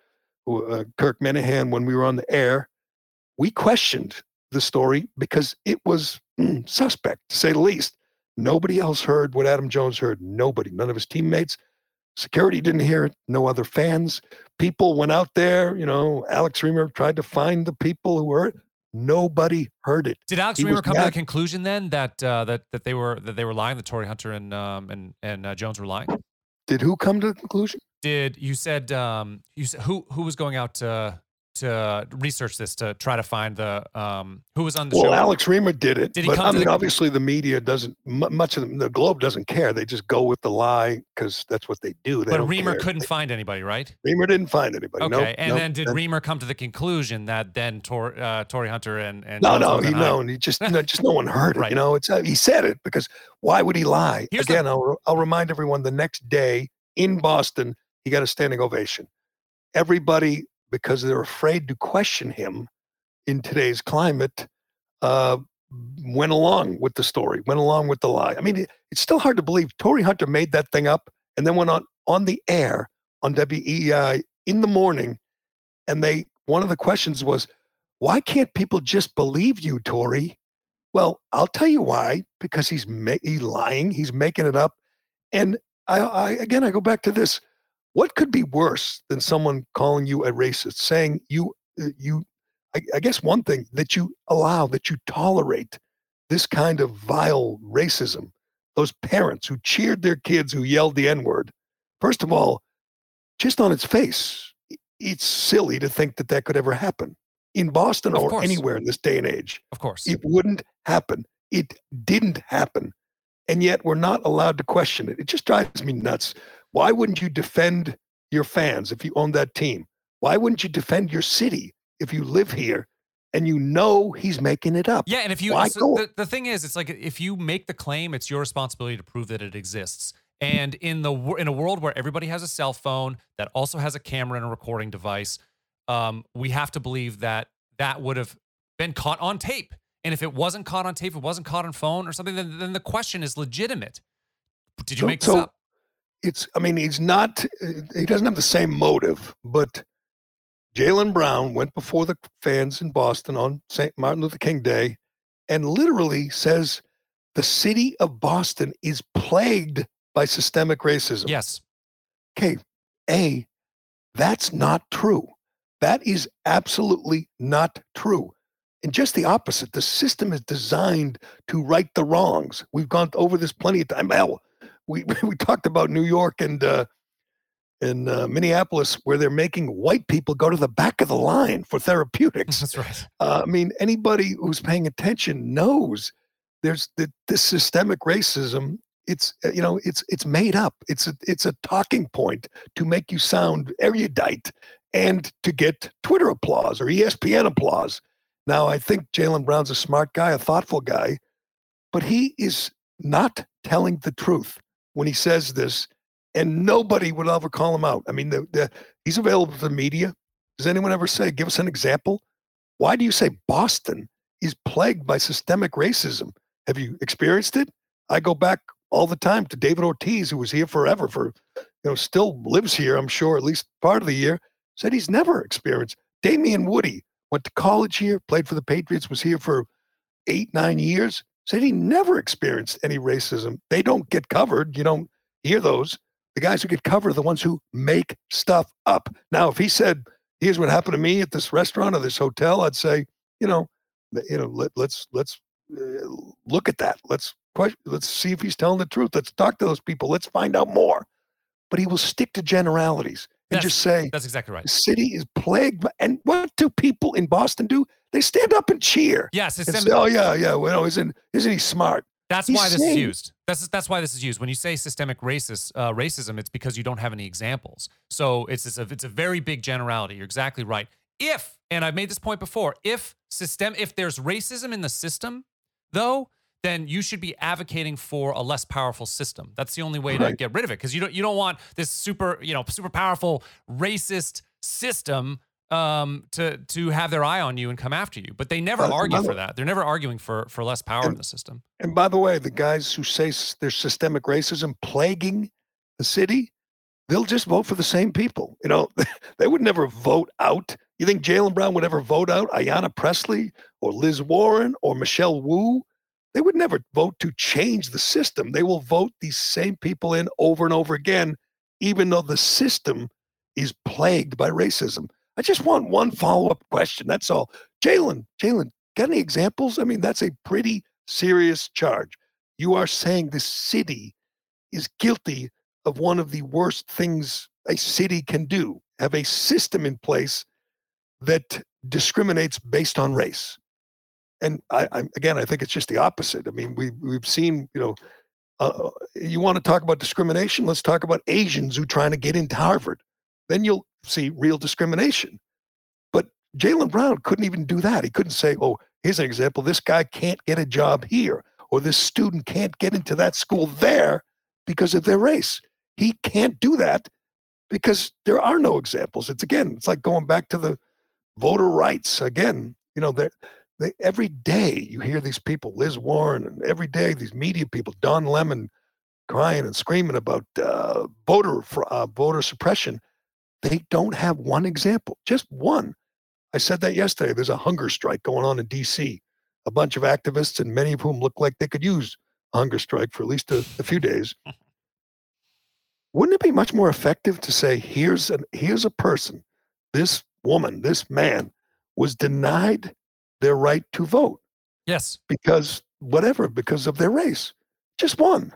uh, Kirk Minihane when we were on the air, we questioned the story because it was mm, suspect to say the least. Nobody else heard what Adam Jones heard. Nobody, none of his teammates. Security didn't hear it. No other fans. People went out there. You know, Alex Reimer tried to find the people who heard. Nobody heard it. Did Alex he Reimer come mad. to the conclusion then that uh, that that they were that they were lying? That Torii Hunter and um, and and uh, Jones were lying. Did who come to the conclusion? Did you said um, you said who who was going out to to research this to try to find the um, who was on the well, show? Well, Alex Reimer did it. Did he but, come I mean, the- obviously the media doesn't much of the, the Globe doesn't care. They just go with the lie because that's what they do. They but Reimer care. couldn't find anybody, right? Reimer didn't find anybody. Okay, nope, and then did and, Reimer come to the conclusion that then Tor, uh, Torii Hunter and, and no, no, he no, he just know, just no one heard it. right. You know, it's uh, he said it because why would he lie? Here's Again, the- I'll I'll remind everyone the next day in Boston he got a standing ovation. Everybody because they're afraid to question him in today's climate, uh, went along with the story, went along with the lie. I mean, it, it's still hard to believe Torii Hunter made that thing up and then went on on the air on WEEI in the morning, and they one of the questions was, why can't people just believe you, Torii? Well, I'll tell you why. Because he's ma- he's lying, he's making it up, and I, I again I go back to this what could be worse than someone calling you a racist, saying you uh, you I, I guess one thing that you allow, that you tolerate this kind of vile racism, those parents who cheered their kids who yelled the N-word. First of all, just on its face, it's silly to think that that could ever happen in Boston of or course. anywhere in this day and age. Of course. It wouldn't happen. It didn't happen. And yet we're not allowed to question it. It just drives me nuts. Why wouldn't you defend your fans if you own that team? Why wouldn't you defend your city if you live here and you know he's making it up? Yeah, and if you so the, the thing is, it's like if you make the claim, it's your responsibility to prove that it exists. And in the in a world where everybody has a cell phone that also has a camera and a recording device, um, we have to believe that that would have been caught on tape. And if it wasn't caught on tape, it wasn't caught on phone or something, then, then the question is legitimate. Did you so, make this so, up? It's i mean he's not he doesn't have the same motive but Jaylen brown went before the fans in boston on st martin luther king day and literally says the city of boston is plagued by systemic racism. Yes. Okay a that's not true. That is absolutely not true. And just the opposite the system is designed to right the wrongs. We've gone over this plenty of time hell we we talked about New York and uh, in uh, Minneapolis where they're making white people go to the back of the line for therapeutics. That's right. Uh, I mean, anybody who's paying attention knows there's the, this systemic racism. It's uh, you know it's it's made up. It's a it's a talking point to make you sound erudite and to get Twitter applause or ESPN applause. Now I think Jaylen Brown's a smart guy, a thoughtful guy, but he is not telling the truth when he says this, and nobody would ever call him out. I mean, the, the, he's available to the media. Does anyone ever say, give us an example? Why do you say Boston is plagued by systemic racism? Have you experienced it? I go back all the time to David Ortiz, who was here forever for, you know, still lives here, I'm sure, at least part of the year, said he's never experienced. Damien Woody went to college here, played for the Patriots, was here for eight, nine years, said he never experienced any racism. They don't get covered. You don't hear those. The guys who get covered are the ones who make stuff up. Now, if he said, here's what happened to me at this restaurant or this hotel, I'd say, you know, you know, let, let's let's uh, look at that. Let's let's see if he's telling the truth. Let's talk to those people. Let's find out more. But he will stick to generalities and That's- just say That's exactly right. the city is plagued. By, and what do people in Boston do? They stand up and cheer. Yes, system, say, oh yeah, yeah. Well, isn't isn't he smart? that's he's why this is used. That's that's why this is used. When you say systemic racist uh, racism, it's because you don't have any examples. So it's it's a, it's a very big generality. You're exactly right. If and I've made this point before, if system if there's racism in the system, though, then you should be advocating for a less powerful system. That's the only way to get rid of it because you don't you don't want this super you know super powerful racist system um, to to have their eye on you and come after you. But they never Well, argue for that. They're never arguing for for less power in the system. And by the way, the guys who say there's systemic racism plaguing the city, they'll just vote for the same people. You know, they would never vote out. You think Jaylen Brown would ever vote out Ayanna Pressley or Liz Warren or Michelle Wu? They would never vote to change the system. They will vote these same people in over and over again, even though the system is plagued by racism. I just want one follow up question. That's all. Jaylen, Jaylen, got any examples? I mean, that's a pretty serious charge. You are saying the city is guilty of one of the worst things a city can do have a system in place that discriminates based on race. And I, I again, I think it's just the opposite. I mean, we we've seen, you know, uh, you want to talk about discrimination? Let's talk about Asians who are trying to get into Harvard. Then you'll see real discrimination. But Jaylen Brown couldn't even do that. He couldn't say, "Oh, here's an example. This guy can't get a job here, or this student can't get into that school there because of their race." He can't do that because there are no examples. It's again, it's like going back to the voter rights again. You know, they they every day you hear these people, Liz Warren, and every day these media people, Don Lemon, crying and screaming about uh, voter fr- uh, voter suppression. They don't have one example, just one. I said that yesterday. There's a hunger strike going on in D.C. A bunch of activists, and many of whom look like they could use a hunger strike for at least a, a few days. Wouldn't it be much more effective to say, "Here's an here's a person, this woman, this man, was denied their right to vote Yes. because whatever, because of their race, just one."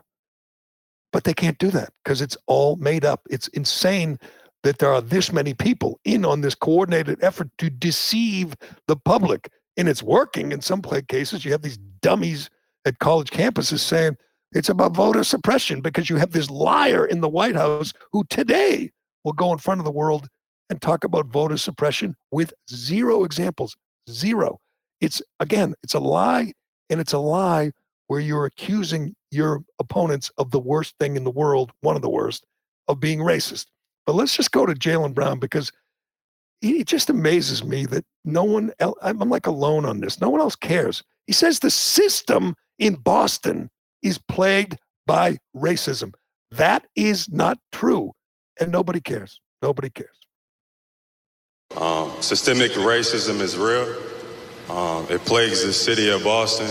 But they can't do that because it's all made up. It's insane that there are this many people in on this coordinated effort to deceive the public. And it's working in some cases. You have these dummies at college campuses saying it's about voter suppression because you have this liar in the White House who today will go in front of the world and talk about voter suppression with zero examples. Zero. It's again, it's a lie, and it's a lie where you're accusing your opponents of the worst thing in the world, one of the worst, of being racist. But let's just go to Jaylen Brown because it just amazes me that no one else, I'm I'm like alone on this. No one else cares. He says the system in Boston is plagued by racism. That is not true. And nobody cares. Nobody cares. Um, systemic racism is real. Um, it plagues the city of Boston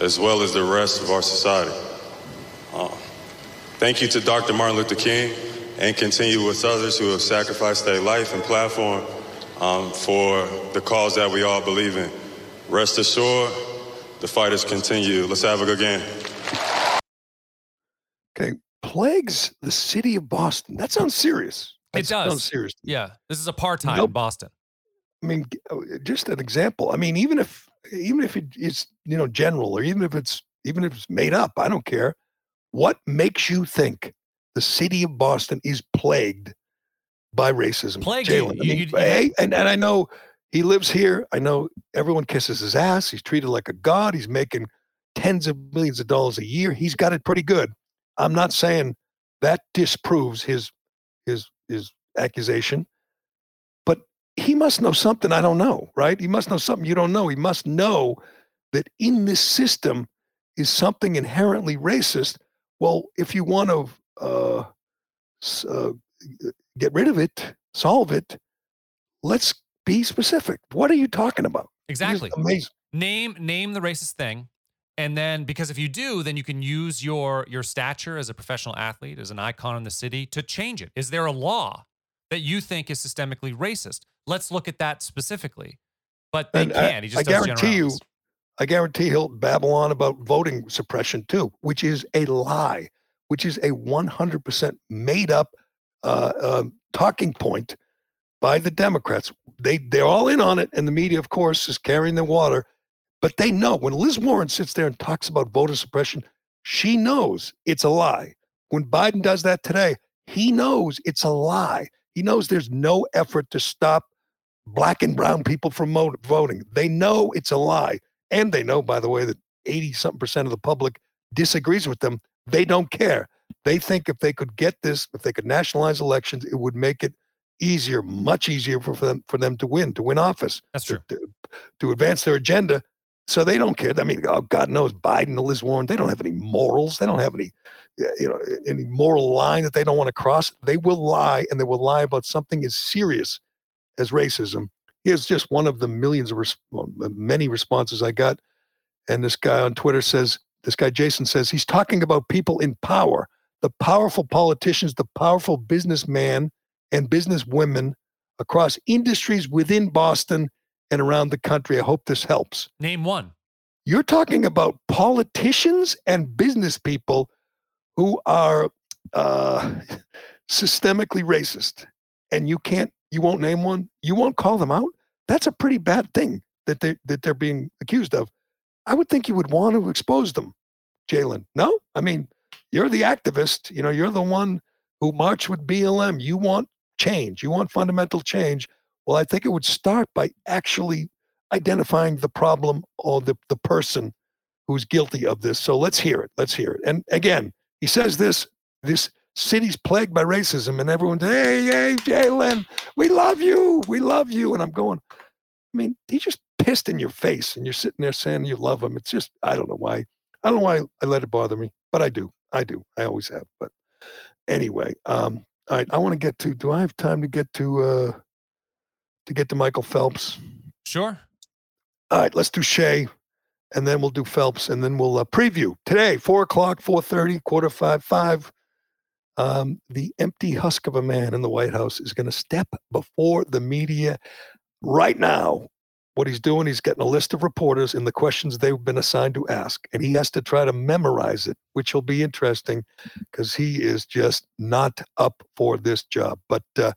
as well as the rest of our society. Um, thank you to Dr. Martin Luther King and continue with others who have sacrificed their life and platform um, for the cause that we all believe in. Rest assured, the fight has continued. Let's have a good game. Okay. Plagues the city of Boston. That sounds serious. It That sounds does. serious. Yeah. This is apartheid in Nope. Boston. I mean, uh, just an example. I mean, even if even if it is you know general, or even if it's even if it's made up, I don't care. What makes you think the city of Boston is plagued by racism? Plagued I mean, hey, and and I know he lives here. I know everyone kisses his ass. He's treated like a god. He's making tens of millions of dollars a year. He's got it pretty good. I'm not saying that disproves his his his accusation, he must know something I don't know, right? He must know something you don't know. He must know that in this system is something inherently racist, Well, if you want to uh, uh, get rid of it, solve it, let's be specific. What are you talking about? Exactly. Amazing. Name name the racist thing. And then because if you do, then you can use your your stature as a professional athlete, as an icon in the city to change it. Is there a law that you think is systemically racist? Let's look at that specifically. But they And can't. I, he just I guarantee you. I guarantee he'll babble on about voting suppression too, which is a lie, which is a 100% made up uh, um, talking point by the Democrats. They they're all in on it, and the media, of course, is carrying the water. But they know when Liz Warren sits there and talks about voter suppression, she knows it's a lie. When Biden does that today, he knows it's a lie. He knows there's no effort to stop black and brown people from voting. They know it's a lie. And they know, by the way, that 80 something percent of the public disagrees with them. They don't care. They think if they could get this, if they could nationalize elections, it would make it easier, much easier for, for them for them to win, to win office, That's true. to, to advance their agenda. So they don't care. I mean, oh, God knows Biden, or Liz Warren, they don't have any morals. They don't have any, you know, any moral line that they don't want to cross. They will lie, and they will lie about something as serious as racism. Here's just one of the millions of res- many responses I got. And this guy on Twitter says, this guy Jason says he's talking about people in power, the powerful politicians, the powerful businessman and businesswomen across industries within Boston and around the country. I hope this helps. Name one. You're talking about politicians and business people who are uh, systemically racist, and you can't, you won't name one, you won't call them out. That's a pretty bad thing that they that they're being accused of. I would think you would want to expose them, Jaylen. No, I mean, you're the activist. You know, you're the one who marched with BLM. You want change. You want fundamental change. Well, I think it would start by actually identifying the problem or the, the person who's guilty of this. So let's hear it. Let's hear it. And again, he says this this city's plagued by racism, and everyone's, hey, hey, Jaylen, we love you. We love you. And I'm going, I mean, he just pissed in your face, and you're sitting there saying you love him. It's just, I don't know why. I don't know why I let it bother me, but I do. I do. I always have. But anyway, um, all right, I want to get to, do I have time to get to, uh, to get to Michael Phelps? Sure. All right, let's do Shea, and then we'll do Phelps, and then we'll uh, preview today, four o'clock, four thirty, quarter five, five. Um, the empty husk of a man in the White House is going to step before the media right now. What he's doing, he's getting a list of reporters and the questions they've been assigned to ask, and he has to try to memorize it, which will be interesting because he is just not up for this job. But uh,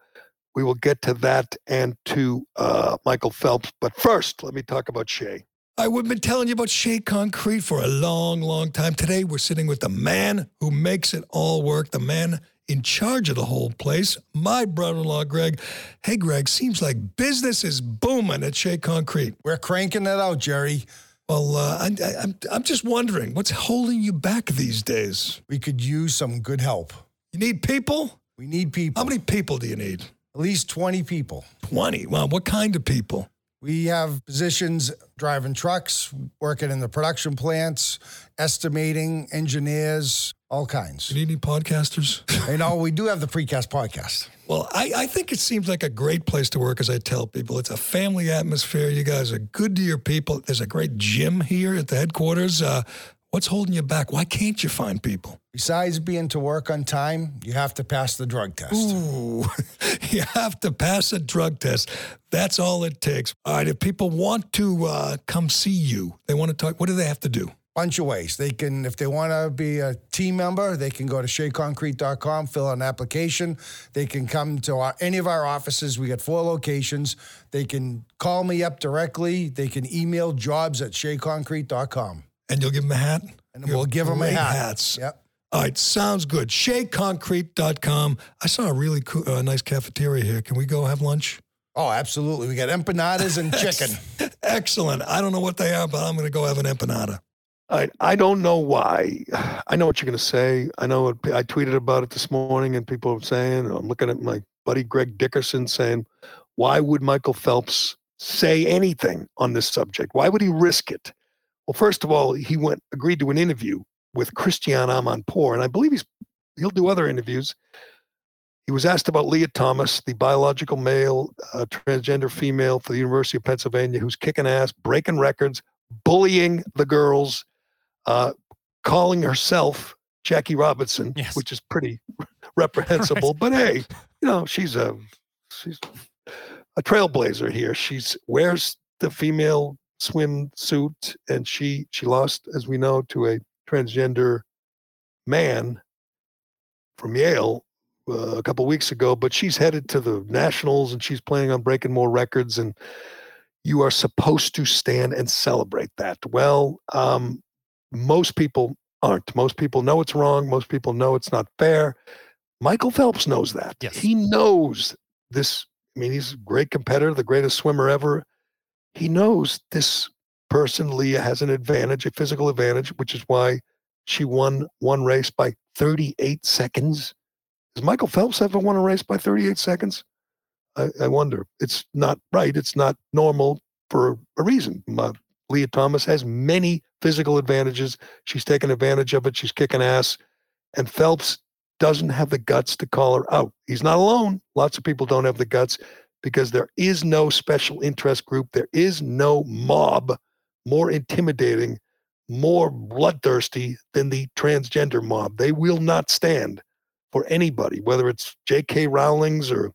we will get to that and to uh, Michael Phelps. But first, let me talk about Shea. I've been telling you about Shea Concrete for a long, long time. Today, we're sitting with the man who makes it all work, the man in charge of the whole place, my brother in law, Greg. Hey, Greg, seems like business is booming at Shea Concrete. We're cranking it out, Gerry. Well, uh, I, I, I'm, I'm just wondering what's holding you back these days? We could use some good help. You need people? We need people. How many people do you need? At least 20 people. 20. Well, what kind of people? We have positions driving trucks, working in the production plants, estimating, engineers, all kinds. You need any podcasters? You know, we do have the precast podcast. Well, I, I think it seems like a great place to work, as I tell people. It's a family atmosphere. You guys are good to your people. There's a great gym here at the headquarters. Uh, what's holding you back? Why can't you find people? Besides being to work on time, you have to pass the drug test. Ooh, you have to pass a drug test. That's all it takes. All right, if people want to uh, come see you, they want to talk, what do they have to do? bunch of ways. They can, if they want to be a team member, they can go to sheaconcrete.com, fill out an application. They can come to our, any of our offices. We got four locations. They can call me up directly. They can email jobs at sheaconcrete.com. And you'll give them a hat? And we'll give them a hat. hats. Yep. All right, sounds good. SheaConcrete.com. I saw a really cool, uh, nice cafeteria here. Can we go have lunch? Oh, absolutely. We got empanadas and chicken. Excellent. I don't know what they are, but I'm going to go have an empanada. I, I don't know why. I know what you're going to say. I know what, I tweeted about it this morning, and people are saying, I'm looking at my buddy Greg Dickerson saying, why would Michael Phelps say anything on this subject? Why would he risk it? Well, first of all, he went agreed to an interview with Christiane Amanpour, and I believe he's he'll do other interviews. He was asked about Lia Thomas, the biological male, uh, transgender female for the University of Pennsylvania, who's kicking ass, breaking records, bullying the girls, uh, calling herself Jackie Robinson, Yes. which is pretty reprehensible. But hey, you know she's a she's a trailblazer here. She's wears the female swimsuit, and she she lost, as we know, to a transgender man from Yale uh, a couple weeks ago. But she's headed to the nationals, and she's planning on breaking more records. And you are supposed to stand and celebrate that. Well, um, most people aren't. Most people know it's wrong. Most people know it's not fair. Michael Phelps knows that. Yes. He knows this. I mean, he's a great competitor, the greatest swimmer ever. He knows this person, Lia, has an advantage, a physical advantage, which is why she won one race by 38 seconds. Has Michael Phelps ever won a race by 38 seconds? I, I wonder. It's not right. It's not normal for a reason. Uh, Lia Thomas has many physical advantages. She's taken advantage of it. She's kicking ass. And Phelps doesn't have the guts to call her out. He's not alone. Lots of people don't have the guts because there is no special interest group. There is no mob more intimidating, more bloodthirsty than the transgender mob. They will not stand for anybody, whether it's J.K. Rowling's or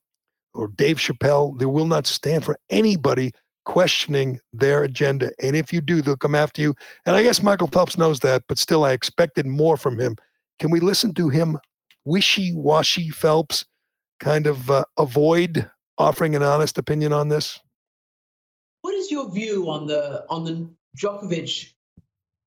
or Dave Chappelle. They will not stand for anybody questioning their agenda. And if you do, they'll come after you. And I guess Michael Phelps knows that, but still, I expected more from him. Can we listen to him wishy-washy Phelps kind of uh, avoid offering an honest opinion on this? What is your view on the on the Djokovic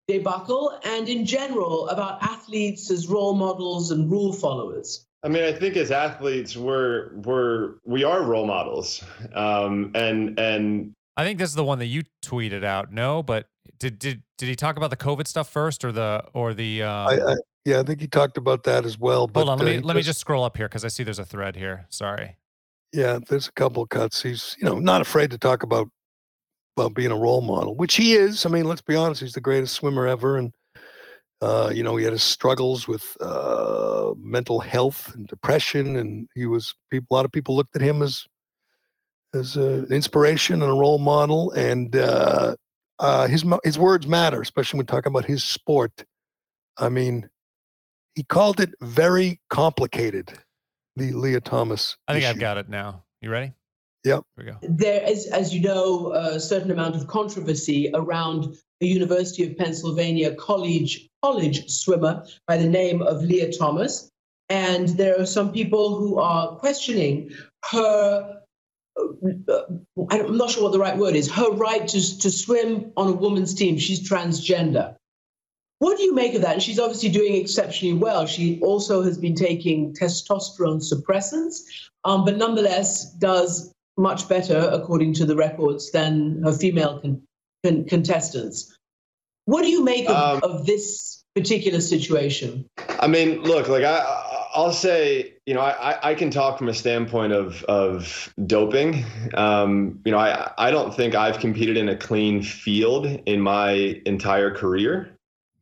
debacle and in general about athletes as role models and rule followers? I mean, I think as athletes, we're we're we are role models, um, and and I think this is the one that you tweeted out. No, but did did did he talk about the COVID stuff first, or the or the? Um, I, I, yeah, I think he talked about that as well. But hold on, let uh, me he let me just scroll up here because I see there's a thread here. Sorry. Yeah, there's a couple of cuts. He's, you know, not afraid to talk about about being a role model, which he is. I mean, let's be honest, he's the greatest swimmer ever, and uh, you know, he had his struggles with uh, mental health and depression, and he was. People, a lot of people looked at him as as an inspiration and a role model, and uh, uh, his his words matter, especially when talking about his sport. I mean, he called it very complicated. The Lia Thomas. I think I've got it now. You ready? Yep. Here we go. There is, as you know, a certain amount of controversy around a University of Pennsylvania college college swimmer by the name of Lia Thomas, and there are some people who are questioning her. uh, I'm not sure what the right word is. Her right to to swim on a woman's team. She's transgender. What do you make of that? And she's obviously doing exceptionally well. She also has been taking testosterone suppressants, um, but nonetheless does much better, according to the records, than her female con- con- contestants. What do you make of, Um, of this particular situation? I mean, look, like I, I'll say, you know, I, I can talk from a standpoint of of doping. Um, you know, I, I don't think I've competed in a clean field in my entire career.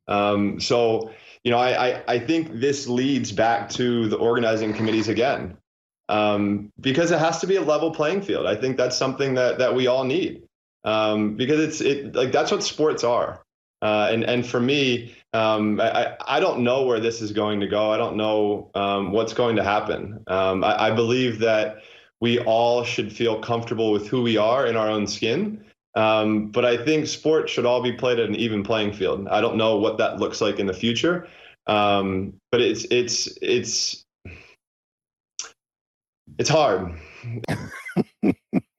Um, so, you know, I, I, I think this leads back to the organizing committees again, um, because it has to be a level playing field. I think that's something that that we all need, um, because it's it like that's what sports are. Uh, and and for me, um, I, I don't know where this is going to go. I don't know um, what's going to happen. Um, I, I believe that we all should feel comfortable with who we are in our own skin. Um, but I think sports should all be played at an even playing field. I don't know what that looks like in the future, but it's it's it's it's hard.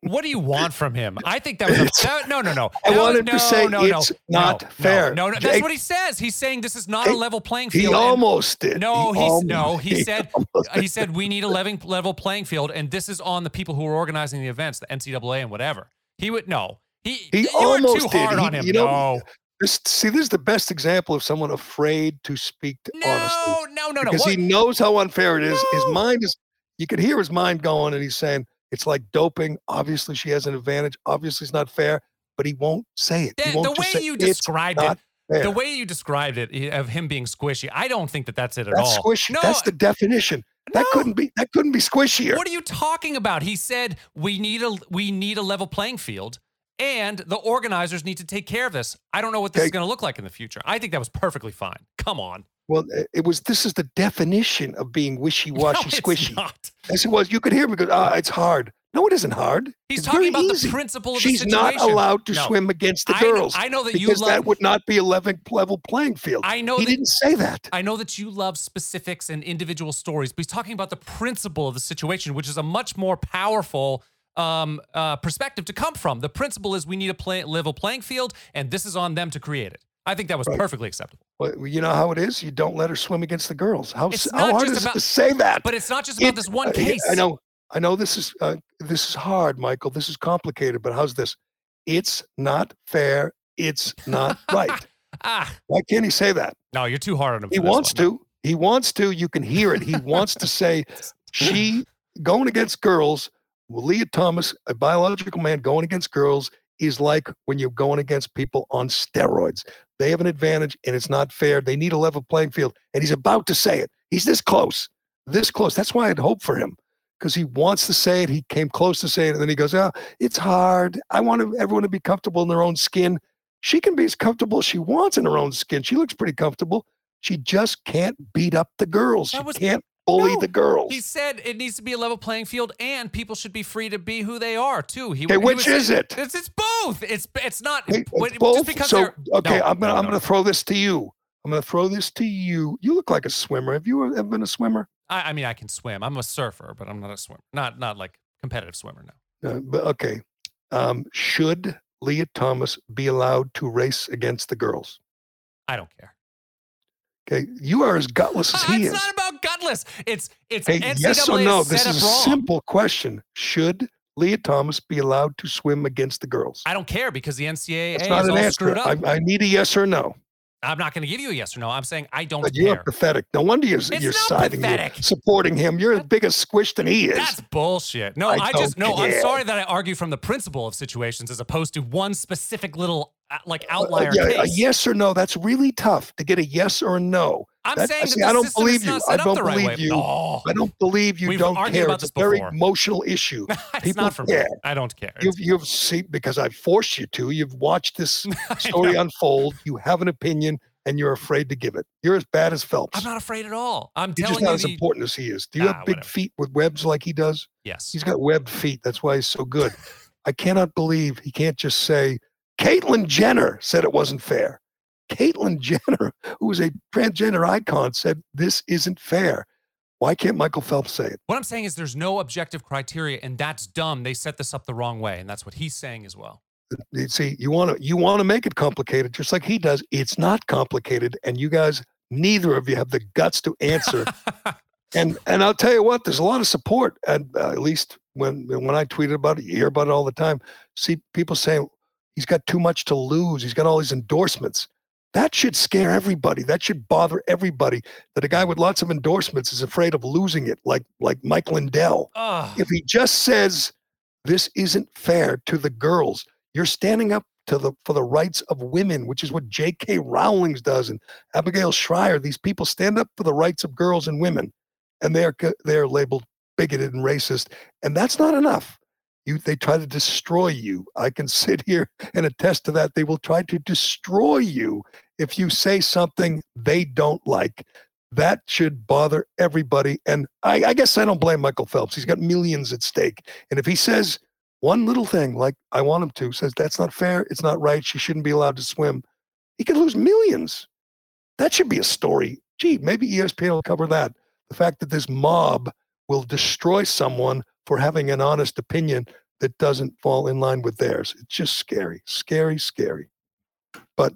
What do you want from him? I think that was a, that, no, no, no. I wanted to say no, no, it's no, not no, fair. No, no, that's Jake- what he says. He's saying this is not a level playing field. and- almost did. No, he he's no. He said he said we need a level level playing field, and this is on the people who are organizing the events, the NCAA and whatever. He would no. He He you are too almost did. hard He- on him. you know, no, This, see, this is the best example of someone afraid to speak to honestly. no, no, no, no. because What? he knows how unfair it is. His mind is, you could hear his mind going, and he's saying, it's like doping. Obviously, she has an advantage. Obviously, it's not fair, but he won't say it. the, the way say, you described it, fair. the way you described it of him being squishy, I don't think that that's it at That's all. squishy. No, That's the definition. No. That couldn't be. That couldn't be squishier. What are you talking about? He said we need a we need a level playing field, and the organizers need to take care of this. I don't know what this is going to look like in the future. I think that was perfectly fine. Come on, well, it- was. This is the definition of being wishy-washy, No, it's squishy. not. Yes, it was. You could hear me go, ah, it's hard. No, it isn't hard. He's It's talking about easy. the principle of She's the not allowed to No. swim against the I know- girls I know that you because that would not be a level, level playing field. I know he that- didn't say that. I know that you love specifics and individual stories, but he's talking about the principle of the situation, which is a much more powerful um, uh, perspective to come from. The principle is we need a play, level playing field, and this is on them to create it. I think that was Right. perfectly acceptable. Well, you know how it is. You don't let her swim against the girls. How, how hard is about- it to say that? But it's not just about It- this one case. I know. I know this is uh, this is hard, Michael. This is complicated. But how's this? It's not fair. It's not right. Ah, Why can't he say that? no, you're too hard on him. He wants one. to. He wants to. You can hear it. He wants to say she going against girls. Lia Thomas, a biological man going against girls, is like when you're going against people on steroids. They have an advantage, and it's not fair. They need a level playing field, and he's about to say it. He's this close, this close. That's why I'd hope for him because he wants to say it. He came close to saying it, and then he goes, "Oh, it's hard. I want everyone to be comfortable in their own skin. She can be as comfortable as she wants in her own skin. She looks pretty comfortable. She just can't beat up the girls. That She was- can't bully No, the girls. He said it needs to be a level playing field, and people should be free to be who they are too. He, Okay, he which was is it? It's, it's both. It's it's not Hey, when- both. just because so okay, no, I'm gonna no, I'm no. gonna throw this to you. I'm gonna throw this to you. You look like a swimmer. Have you ever been a swimmer? I, I mean, I can swim. I'm a surfer, but I'm not a swimmer. Not not like competitive swimmer. No. Uh, but okay. Um, should Lia Thomas be allowed to race against the girls? I don't care. Okay, you are as gutless as uh, he it's is. not about gutless. It's it's Okay, NCAA yes or no? This is a wrong. simple question. Should Lia Thomas be allowed to swim against the girls? I don't care because the NCAA That's is not an all answer. screwed up. I, I need a yes or no. I'm not going to give you a yes or no. I'm saying I don't But you're care. pathetic. No wonder you're, It's you're siding, you're supporting him. You're as big a squish than he is. That's bullshit. No, I I, just no. I'm sorry that I argue from the principle of situations as opposed to one specific little uh, like Uh, outlier yeah, a case. yes or no. That's really tough to get a yes or a no. I'm That- saying that see, I don't believe you. I don't the right believe you. No, I don't believe you We've don't care. about It's this a very before. emotional issue. it's People not for me. I don't care. You've you've seen because I forced you to. You've watched this story unfold. You have an opinion, and you're afraid to give it. You're as bad as Phelps. I'm not afraid at all. I'm You're just not you. as important as he is. Do you Nah, have big whatever. feet with webs like he does? yes. He's got webbed feet. That's why he's so good. I cannot believe he can't just say, Caitlyn Jenner said it wasn't fair. Caitlyn Jenner, who is a transgender icon, said this isn't fair. Why can't Michael Phelps say it? What I'm saying is there's no objective criteria, and that's dumb. They set this up the wrong way, and that's what he's saying as well. See, you want to you want to make it complicated, just like he does. It's not complicated, and you guys, neither of you have the guts to answer. and and I'll tell you what, there's a lot of support, and uh, at least when when I tweeted about it, you hear about it all the time. See people saying he's got too much to lose. He's got all these endorsements. That should scare everybody. That should bother everybody. That a guy with lots of endorsements is afraid of losing it, like like Mike Lindell. If he just says this isn't fair to the girls, you're standing up to the for the rights of women, which is what J.K. Rowling's does and Abigail Shrier. These people stand up for the rights of girls and women, and they're they're labeled bigoted and racist, and that's not enough. You, they try to destroy you. I can sit here and attest to that. They will try to destroy you if you say something they don't like. That should bother everybody. And I, I guess I don't blame Michael Phelps. He's got millions at stake. And if he says one little thing, like I want him to, says that's not fair, it's not right, she shouldn't be allowed to swim, he could lose millions. That should be a story. Gee, maybe ESPN will cover that. The fact that this mob will destroy someone for having an honest opinion that doesn't fall in line with theirs. It's just scary, scary, scary. But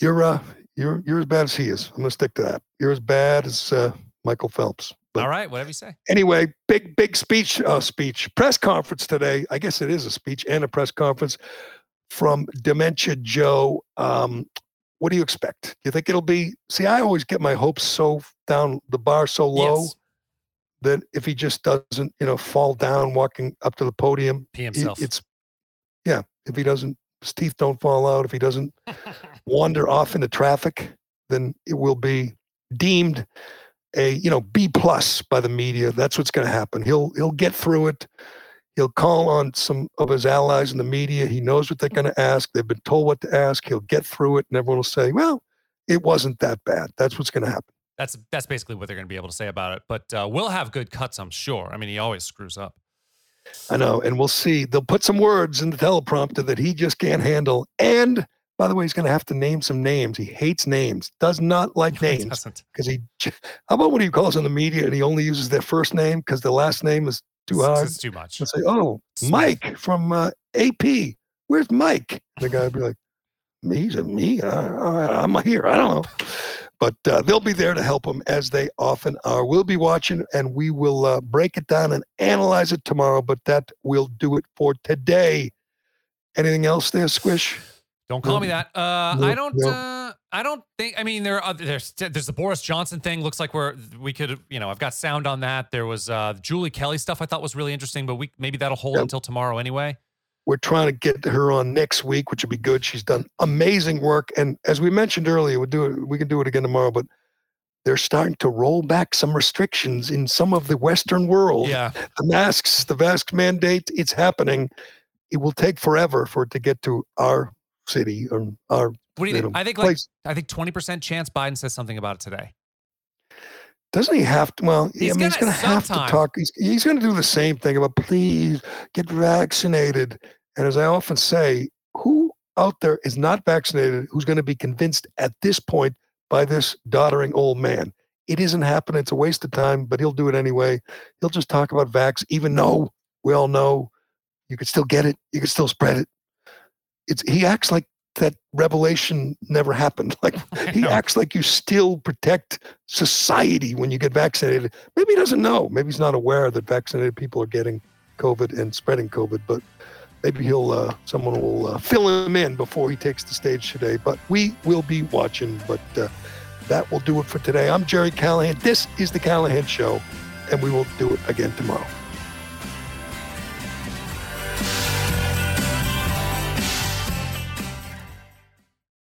you're uh you're you're as bad as he is. I'm gonna stick to that. You're as bad as uh, Michael Phelps. But All right, whatever you say. anyway, big big speech uh, speech press conference today. I guess it is a speech and a press conference from Dementia Joe. Um, what do you expect? Do you think it'll be? See, I always get my hopes so down the bar so low Yes. That if he just doesn't, you know, fall down walking up to the podium, he- himself. it's yeah. If he doesn't his teeth don't fall out, if he doesn't wander off into traffic, then it will be deemed a you know B plus by the media. That's what's going to happen. He'll he'll get through it. He'll call on some of his allies in the media. He knows what they're going to ask. They've been told what to ask. He'll get through it, and everyone will say, "Well, it wasn't that bad." That's what's going to happen. That's that's basically what they're going to be able to say about it. But uh, we'll have good cuts, I'm sure. I mean, he always screws up. I know, and we'll see. They'll put some words in the teleprompter that he just can't handle. And by the way, he's going to have to name some names. He hates names. Does not like names doesn't. because he. How about when he calls on the media and he only uses their first name because the last name is too hard? It's too much. He'll say, "Oh, Mike from uh, AP. Where's Mike?" The guy would be like, "Me? He's a me. Uh, uh, I'm here. I don't know." But uh, they'll be there to help them as they often are. We'll be watching and we will uh, break it down and analyze it tomorrow. But that will do it for today. Anything else there, Squish? Don't call No, me that. Uh, no, I don't. no. Uh, I don't think. I mean, there are other, there's there's the Boris Johnson thing. Looks like we're we could you know I've got sound on that. There was uh, Julie Kelly stuff. I thought was really interesting, but we maybe that'll hold Yep. until tomorrow anyway. We're trying to get her on next week, which would be good. She's done amazing work, and as we mentioned earlier, we'll do it. We can do it again tomorrow. But they're starting to roll back some restrictions in some of the Western world. Yeah, the masks, the mask mandate, it's happening. It will take forever for it to get to our city or our what do you you think? know, I think like. I think twenty percent chance Biden says something about it today. Doesn't he have to? Well, He's I mean, he's gonna going to have to talk. He's, he's going to do the same thing about please get vaccinated. And as I often say, who out there is not vaccinated who's going to be convinced at this point by this doddering old man? It isn't happening. It's a waste of time, but he'll do it anyway. He'll just talk about vax, even though we all know you could still get it, you could still spread it. It's he acts like that revelation never happened. Like he acts like you still protect society when you get vaccinated. Maybe he doesn't know. Maybe he's not aware that vaccinated people are getting COVID and spreading COVID. But maybe he'll uh, someone will uh, fill him in before he takes the stage today. But we will be watching. But uh, that will do it for today. I'm Gerry Callahan. This is the Callahan Show, and we will do it again tomorrow.